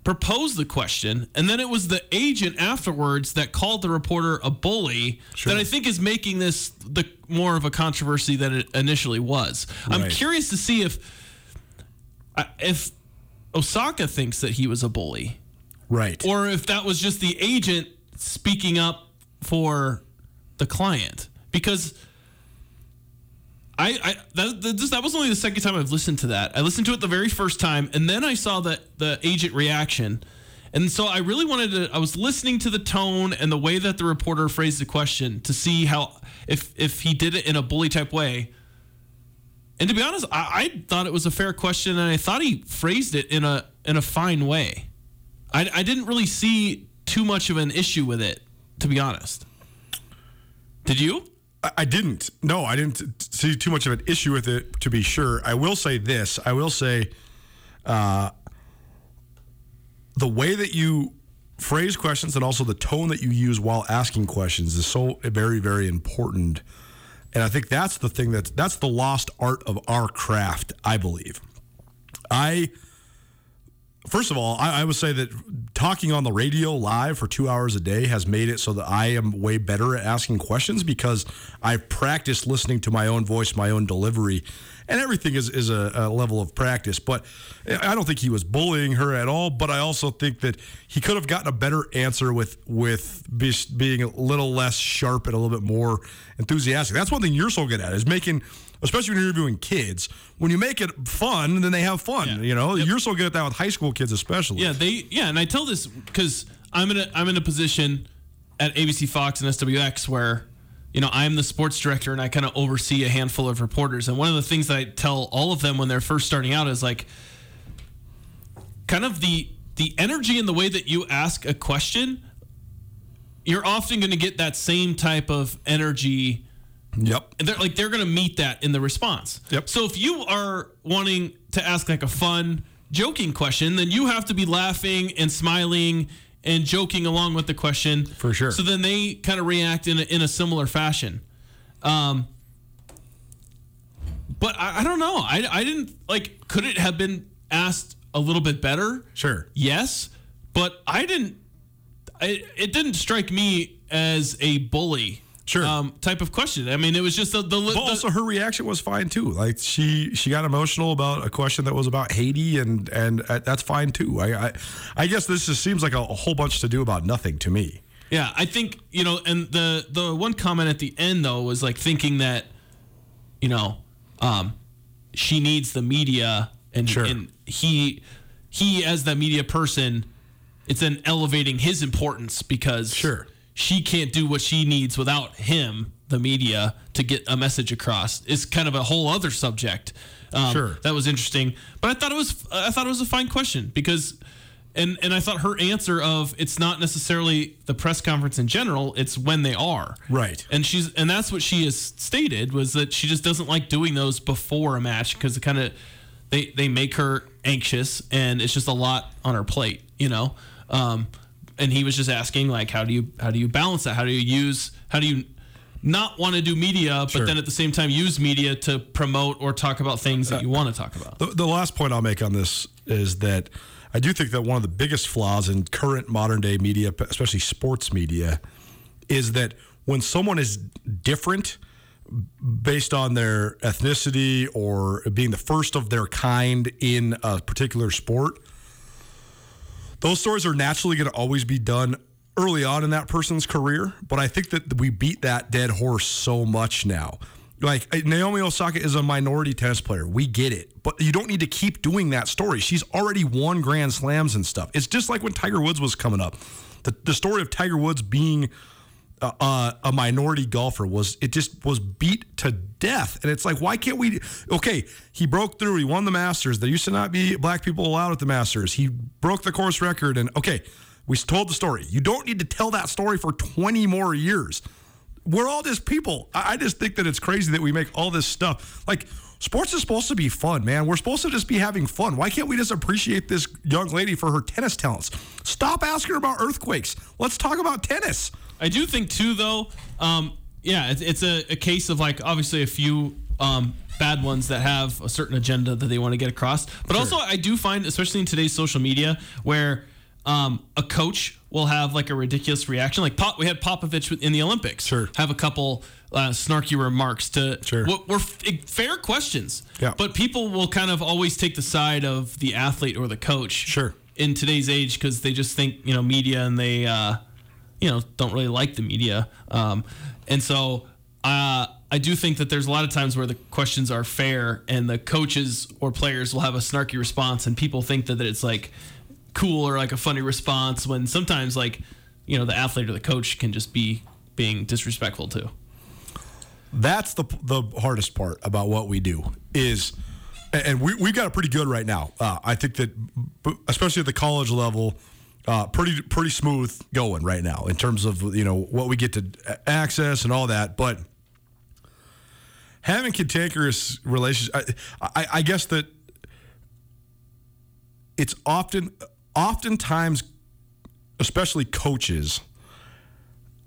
proposed the question, and then it was the agent afterwards that called the reporter a bully. That I think is making this the more of a controversy than it initially was. I'm curious to see if uh, if Osaka thinks that he was a bully, right, or if that was just the agent speaking up for the client because. I, I that, that, that was only the second time I've listened to that. I listened to it the very first time, and then I saw that the agent reaction, and so I really wanted to. I was listening to the tone and the way that the reporter phrased the question to see how if if he did it in a bully type way. And to be honest, I, I thought it was a fair question, and I thought he phrased it in a in a fine way. I, I didn't really see too much of an issue with it, to be honest. Did you? I- didn't. No, I didn't see too much of an issue with it. To be sure, I will say this. I will say, uh, the way that you phrase questions and also the tone that you use while asking questions is so very, very important. And I think that's the thing that's that's the lost art of our craft. I believe. I First of all, I, I would say that talking on the radio live for two hours a day has made it so that I am way better at asking questions because I've practiced listening to my own voice, my own delivery, and everything is, is a, a level of practice. But I don't think he was bullying her at all. But I also think that he could have gotten a better answer with with be, being a little less sharp and a little bit more enthusiastic. That's one thing you're so good at is making especially when you're interviewing kids, when you make it fun, then they have fun. You know, you're so good at that with high school kids, especially. Yeah, they yeah, and I tell this because I'm in a I'm in a position at ABC Fox and SWX where you know I'm the sports director and I kind of oversee a handful of reporters. And one of the things that I tell all of them when they're first starting out is like kind of the the energy and the way that you ask a question. You're often going to get that same type of energy Yep. and they're like they're gonna meet that in the response. Yep. So if you are wanting to ask like a fun, joking question, then you have to be laughing and smiling and joking along with the question. For sure. So then they kind of react in a, in a similar fashion. Um, but I, I don't know. I, I didn't like. Could it have been asked a little bit better? Sure. Yes, but I didn't. I, it didn't strike me as a bully. Sure. Um, type of question. I mean, it was just the. the, But the also, her reaction was fine too. Like she she got emotional about a question that was about Haiti, and and uh, that's fine too. I I, I guess this just seems like a, a whole bunch to do about nothing to me. Yeah, I think you know, and the the one comment at the end though was like thinking that, you know, um, she needs the media, and Sure. and he he as the media person, it's then elevating his importance because Sure. She can't do what she needs without him, the media, to get a message across. It's kind of a whole other subject. Um, Sure. that was interesting, but I thought it was I thought it was a fine question because and and I thought her answer of it's not necessarily the press conference in general, it's when they are. Right. And she's and that's what she has stated was that she just doesn't like doing those before a match because it kind of they they make her anxious and it's just a lot on her plate, you know. Um, and he was just asking like how do you how do you balance that? How do you use how do you not want to do media, but Sure. then at the same time use media to promote or talk about things that you want to talk about. The, the last point I'll make on this is that I do think that one of the biggest flaws in current modern day media, especially sports media, is that when someone is different based on their ethnicity or being the first of their kind in a particular sport, those stories are naturally going to always be done early on in that person's career. But I think that we beat that dead horse so much now. Like uh, Naomi Osaka is a minority tennis player. We get it. But you don't need to keep doing that story. She's already won Grand Slams and stuff. It's just like when Tiger Woods was coming up. The, the story of Tiger Woods being uh, a minority golfer was it just was beat to death. And it's like why can't we okay he broke through he won the masters. There used to not be black people allowed at the masters. He broke the course record and okay we told the story. You don't need to tell that story for 20 more years. We're all just people. I just think that it's crazy that we make all this stuff. Like sports is supposed to be fun man. We're supposed to just be having fun. Why can't we just appreciate this young lady for her tennis talents? Stop asking her about earthquakes. Let's talk about tennis I do think too, though. Um, yeah, it's, it's a, a case of like obviously a few um, bad ones that have a certain agenda that they want to get across. But also, I do find, especially in today's social media, where um, a coach will have like a ridiculous reaction. Like Pop, we had Popovich in the Olympics. Sure. Have a couple uh, snarky remarks to sure. what were f- fair questions. Yeah. But people will kind of always take the side of the athlete or the coach. Sure. In today's age, because they just think you know media and they. Uh, you know don't really like the media um, and so uh, i do think that there's a lot of times where the questions are fair and the coaches or players will have a snarky response and people think that, that it's like cool or like a funny response when sometimes like you know the athlete or the coach can just be being disrespectful too That's the the hardest part about what we do is, and we we've got it pretty good right now. Uh, I think that, especially at the college level, uh, pretty pretty smooth going right now in terms of you know what we get to access and all that. But having cantankerous relations, I, I, I guess that it's often oftentimes, especially coaches,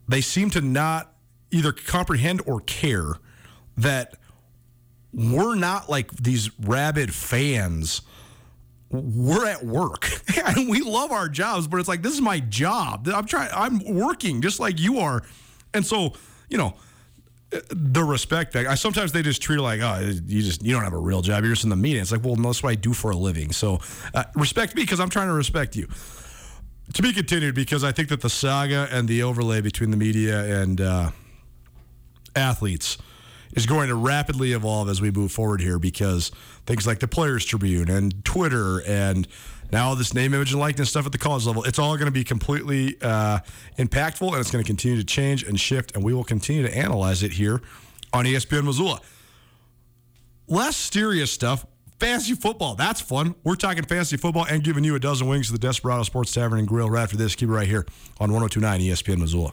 they seem to not either comprehend or care that we're not like these rabid fans we're at work and we love our jobs, but it's like this is my job. I'm trying. I'm working just like you are, and so you know the respect that I sometimes they just treat it like oh you just you don't have a real job. You're just in the media It's like well no, that's what I do for a living. So uh, respect me because I'm trying to respect you. To be continued because I think that the saga and the overlay between the media and uh, athletes is going to rapidly evolve as we move forward here because things like the Players Tribune and Twitter and now this name, image, and likeness stuff at the college level, it's all going to be completely uh, impactful and it's going to continue to change and shift, and we will continue to analyze it here on ESPN Missoula. Less serious stuff. Fantasy football, that's fun. We're talking fantasy football and giving you a dozen wings to the Desperado Sports Tavern and Grill right after this. Keep it right here on 1029 ESPN Missoula.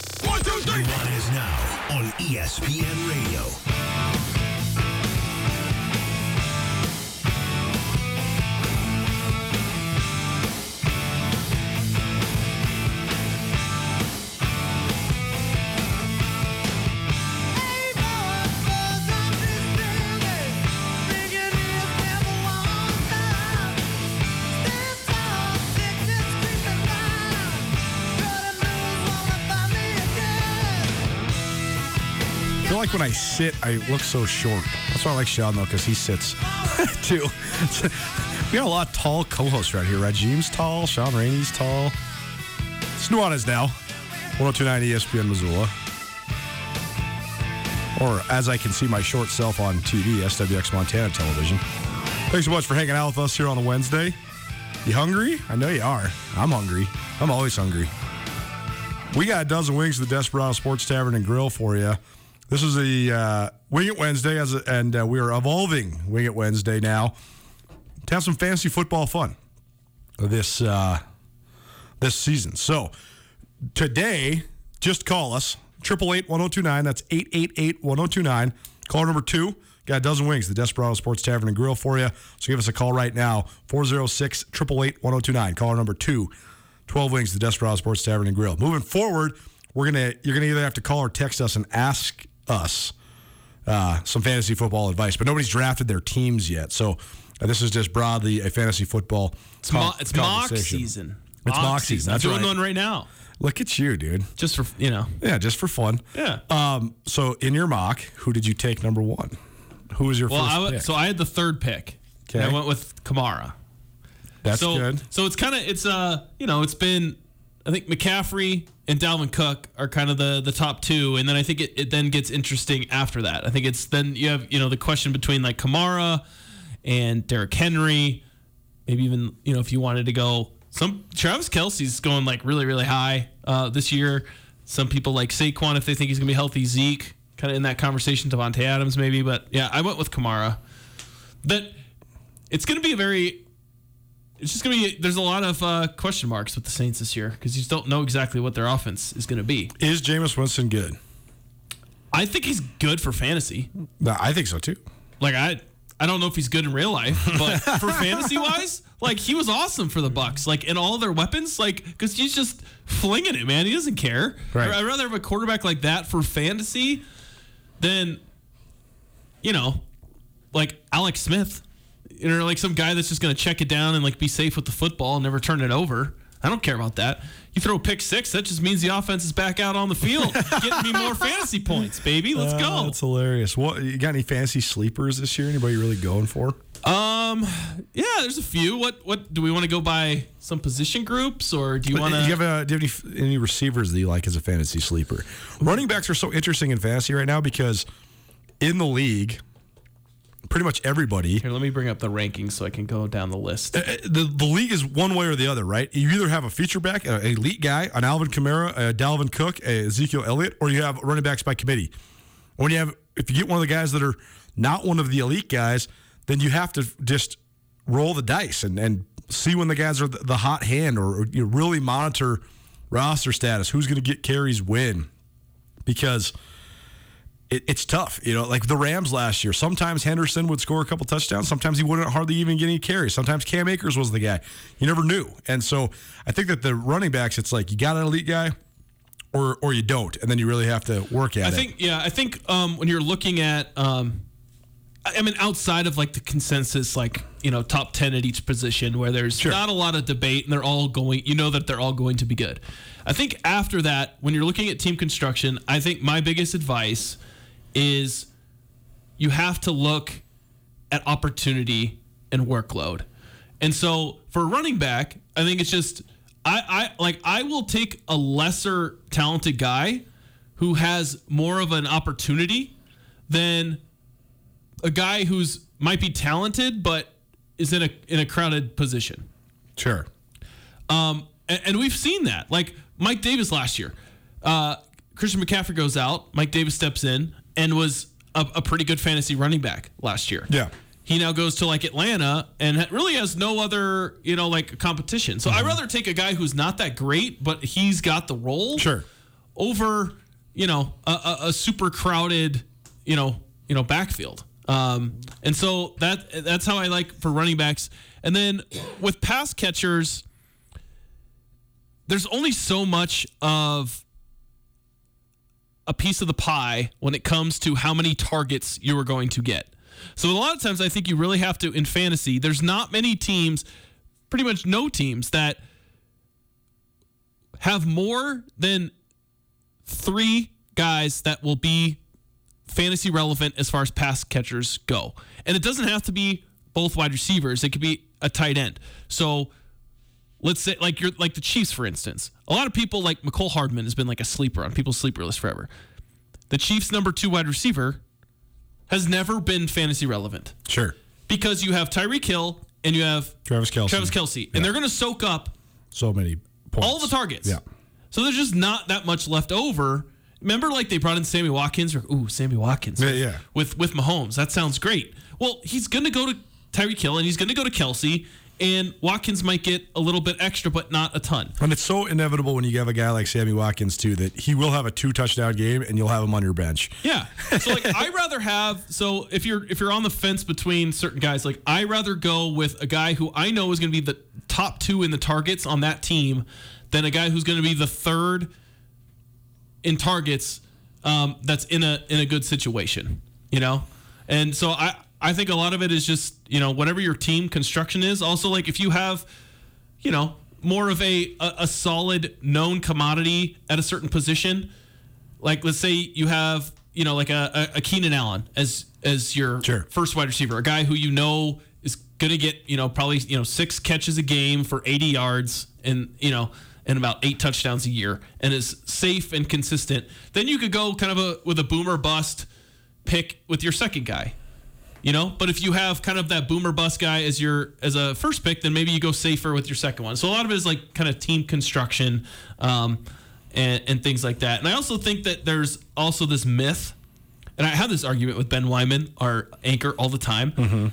Nuanez is now on ESPN Radio. Like when I sit, I look so short. That's why I like Sean though, because he sits too. we got a lot of tall co-hosts right here. Rajiem's tall, Sean Rainey's tall. It's Nuanez now. 1029 ESPN Missoula. Or as I can see my short self on TV, SWX Montana Television. Thanks so much for hanging out with us here on a Wednesday. You hungry? I know you are. I'm hungry. I'm always hungry. We got a dozen wings at the Desperado Sports Tavern and Grill for you. This is the uh, Wing It Wednesday, as a, and uh, we are evolving Wing It Wednesday now to have some fantasy football fun this uh, this season. So today, just call us triple eight one zero two nine. That's eight eight eight one zero two nine. Call number two. Got a dozen wings, the Desperado Sports Tavern and Grill for you. So give us a call right now, 406 888 1029. Caller number two, 12 wings, the Desperado Sports Tavern and Grill. Moving forward, we're gonna you're gonna either have to call or text us and ask us uh, some fantasy football advice. But nobody's drafted their teams yet, so uh, this is just broadly a fantasy football. It's, mo- it's mock season. It's mock season. That's I'm doing right. one right now. Look at you, dude. Just for you know. Yeah, just for fun. Yeah. Um. So in your mock, who did you take number one? Who was your Well, first I w- pick? so I had the third pick. Okay. I went with Kamara. That's so, good. So it's kind of it's uh you know it's been I think McCaffrey and Dalvin Cook are kind of the the top two, and then I think it, it then gets interesting after that. I think it's then you have you know the question between like Kamara and Derrick Henry, maybe even you know if you wanted to go some Travis Kelce's going like really really high uh, this year. Some people like Saquon if they think he's gonna be healthy. Zeke kind of in that conversation. Davante Adams maybe, but yeah, I went with Kamara. That it's gonna be a very it's just gonna be there's a lot of uh, question marks with the Saints this year because you just don't know exactly what their offense is gonna be. Is Jameis Winston good? I think he's good for fantasy. No, I think so too. Like I I don't know if he's good in real life, but for fantasy wise, like he was awesome for the Bucs. Like in all their weapons, like because he's just flinging it, man. He doesn't care. Right. I'd rather have a quarterback like that for fantasy than you know like Alex Smith, you know, like some guy that's just going to check it down and like be safe with the football and never turn it over. I don't care about that. You throw a pick six, that just means the offense is back out on the field, getting me more fantasy points, baby. Let's Uh, go. That's hilarious. What you got any fantasy sleepers this year? Anybody really going for? Um, yeah, there's a few. What what do we want to go by some position groups or do you But want do you to? have, a, do you have any, any receivers that you like as a fantasy sleeper? Running backs are so interesting in fantasy right now because in the league, pretty much everybody. Here, let me bring up the rankings so I can go down the list. Uh, The, the league is one way or the other, right? You either have a feature back, an elite guy, an Alvin Kamara, a Dalvin Cook, a Ezekiel Elliott, or you have running backs by committee. When you have, if you get one of the guys that are not one of the elite guys, then you have to just roll the dice and, and see when the guys are the, the hot hand or you really monitor roster status, who's going to get carries when, because it, it's tough. You know, like the Rams last year. Sometimes Henderson would score a couple touchdowns. Sometimes he wouldn't hardly even get any carries. Sometimes Cam Akers was the guy. You never knew. And so I think that the running backs, it's like you got an elite guy, or or you don't, and then you really have to work at I it. I think yeah, I think um, when you're looking at um, I I mean outside of like the consensus like you know top 10 at each position where there's not a lot of debate and they're all going you know that they're all going to be good. I think after that when you're looking at team construction, I think my biggest advice is you have to look at opportunity and workload. And so for running back, I think it's just I, I like I will take a lesser talented guy who has more of an opportunity than a guy who's might be talented but is in a in a crowded position. Sure. Um, and, and we've seen that. Like Mike Davis last year, uh, Christian McCaffrey goes out, Mike Davis steps in and was a, a pretty good fantasy running back last year. Yeah. He now goes to like Atlanta and really has no other, you know, like competition. So I'd rather take a guy who's not that great, but he's got the role. Sure. Over, you know, a, a, a super crowded, you know, you know, backfield. Um, and so that that's how I like for running backs. And then with pass catchers, there's only so much of a piece of the pie when it comes to how many targets you are going to get. So a lot of times I think you really have to in fantasy, there's not many teams, pretty much no teams that have more than 3 guys that will be fantasy relevant as far as pass catchers go. And it doesn't have to be both wide receivers. It could be a tight end. So let's say like you're like the Chiefs, for instance. A lot of people like Mecole Hardman has been like a sleeper on people's sleeper list forever. The Chiefs' number two wide receiver has never been fantasy relevant. Sure. Because you have Tyreek Hill and you have Travis Kelce. Travis Kelce, and they're going to soak up So many points. all the targets. Yeah. So there's just not that much left over. Remember, like they brought in Sammy Watkins, or ooh, Sammy Watkins. Yeah, yeah. With with Mahomes, that sounds great. Well, he's going to go to Tyreek Hill, and he's going to go to Kelce, and Watkins might get a little bit extra, but not a ton. And it's so inevitable when you have a guy like Sammy Watkins too that he will have a two touchdown game and you'll have him on your bench. Yeah. So like I rather have so if you're if you're on the fence between certain guys, like I rather go with a guy who I know is going to be the top 2 in the targets on that team than a guy who's going to be the third in targets um, that's in a in a good situation, you know? And so I I think a lot of it is just, you know, whatever your team construction is. Also like if you have you know, more of a, a, a solid known commodity at a certain position. Like let's say you have, you know, like a, a, Keenan Allen as as your first wide receiver, a guy who you know is gonna get, you know, probably, you know, six catches a game for 80 yards and, you know, and about eight touchdowns a year and is safe and consistent. Then you could go kind of a with a boomer bust pick with your second guy you know? But if you have kind of that boomer bust guy as your as a first pick then maybe you go safer with your second one. So a lot of it is like kind of team construction um, and, and things like that. And i also think that there's also this myth and i have this argument with ben wyman our anchor all the time Mm-hmm.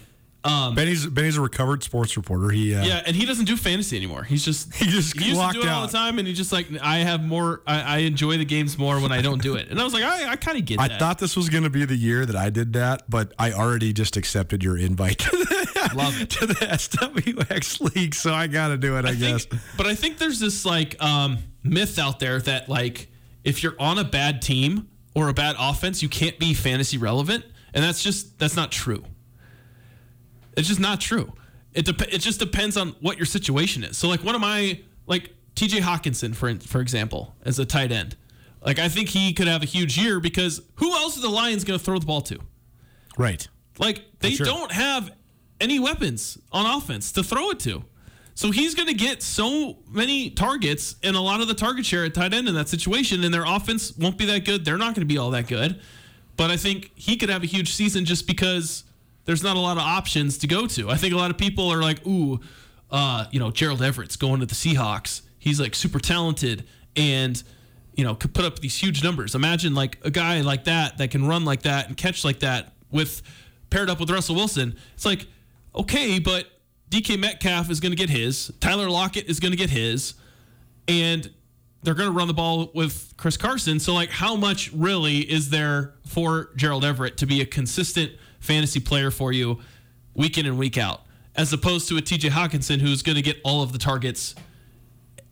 Um, Benny's Benny's a recovered sports reporter. He uh, yeah, and he doesn't do fantasy anymore. He's just he just he used to do it all the time, and he's just like I have more. I, I enjoy the games more when I don't do it. And I was like, I, I kind of get I that. thought this was going to be the year that I did that, but I already just accepted your invite Love it. to the SWX league, so I got to do it. I, guess. But I think there's this like um, myth out there that like if you're on a bad team or a bad offense, you can't be fantasy relevant, and that's just that's not true. It's just not true. It dep- it just depends on what your situation is. So like one of my like TJ Hockenson for for example as a tight end. Like I think he could have a huge year because who else are the Lions going to throw the ball to? Right. Like they sure. don't have any weapons on offense to throw it to. So he's going to get so many targets and a lot of the target share at tight end in that situation, and their offense won't be that good. They're not going to be all that good. But I think he could have a huge season just because there's not a lot of options to go to. I think a lot of people are like, ooh, uh, you know, Gerald Everett's going to the Seahawks. He's like super talented and, you know, could put up these huge numbers. Imagine like a guy like that that can run like that and catch like that with paired up with Russell Wilson. It's like, okay, but DK Metcalf is going to get his. Tyler Lockett is going to get his. And they're going to run the ball with Chris Carson. So, like, how much really is there for Gerald Everett to be a consistent fantasy player for you week in and week out, as opposed to a TJ Hockenson who's going to get all of the targets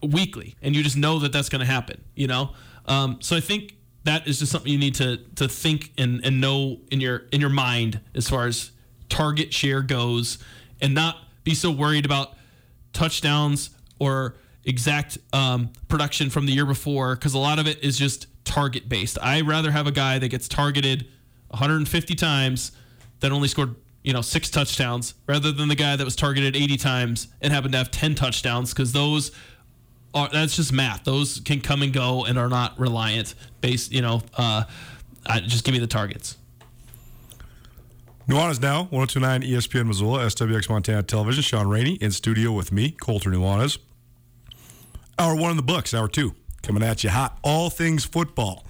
weekly, and you just know that that's going to happen. You know, um, so I think that is just something you need to to think and and know in your in your mind as far as target share goes, and not be so worried about touchdowns or exact um, production from the year before because a lot of it is just target based. I rather have a guy that gets targeted 150 times that only scored you know six touchdowns rather than the guy that was targeted 80 times and happened to have 10 touchdowns because those are that's just math. Those can come and go and are not reliant based. You know, uh, I, just give me the targets. Nuanez now, 1029 ESPN Missoula, SWX Montana Television. Sean Rainey in studio with me, Colter Nuanez. Hour one in the books, hour two. Coming at you hot. All things football.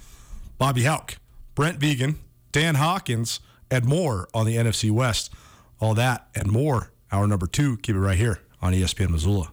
Bobby Hauck, Brent Vigen, Dan Hawkins, and more on the NFC West. All that and more. Hour number two. Keep it right here on ESPN Missoula.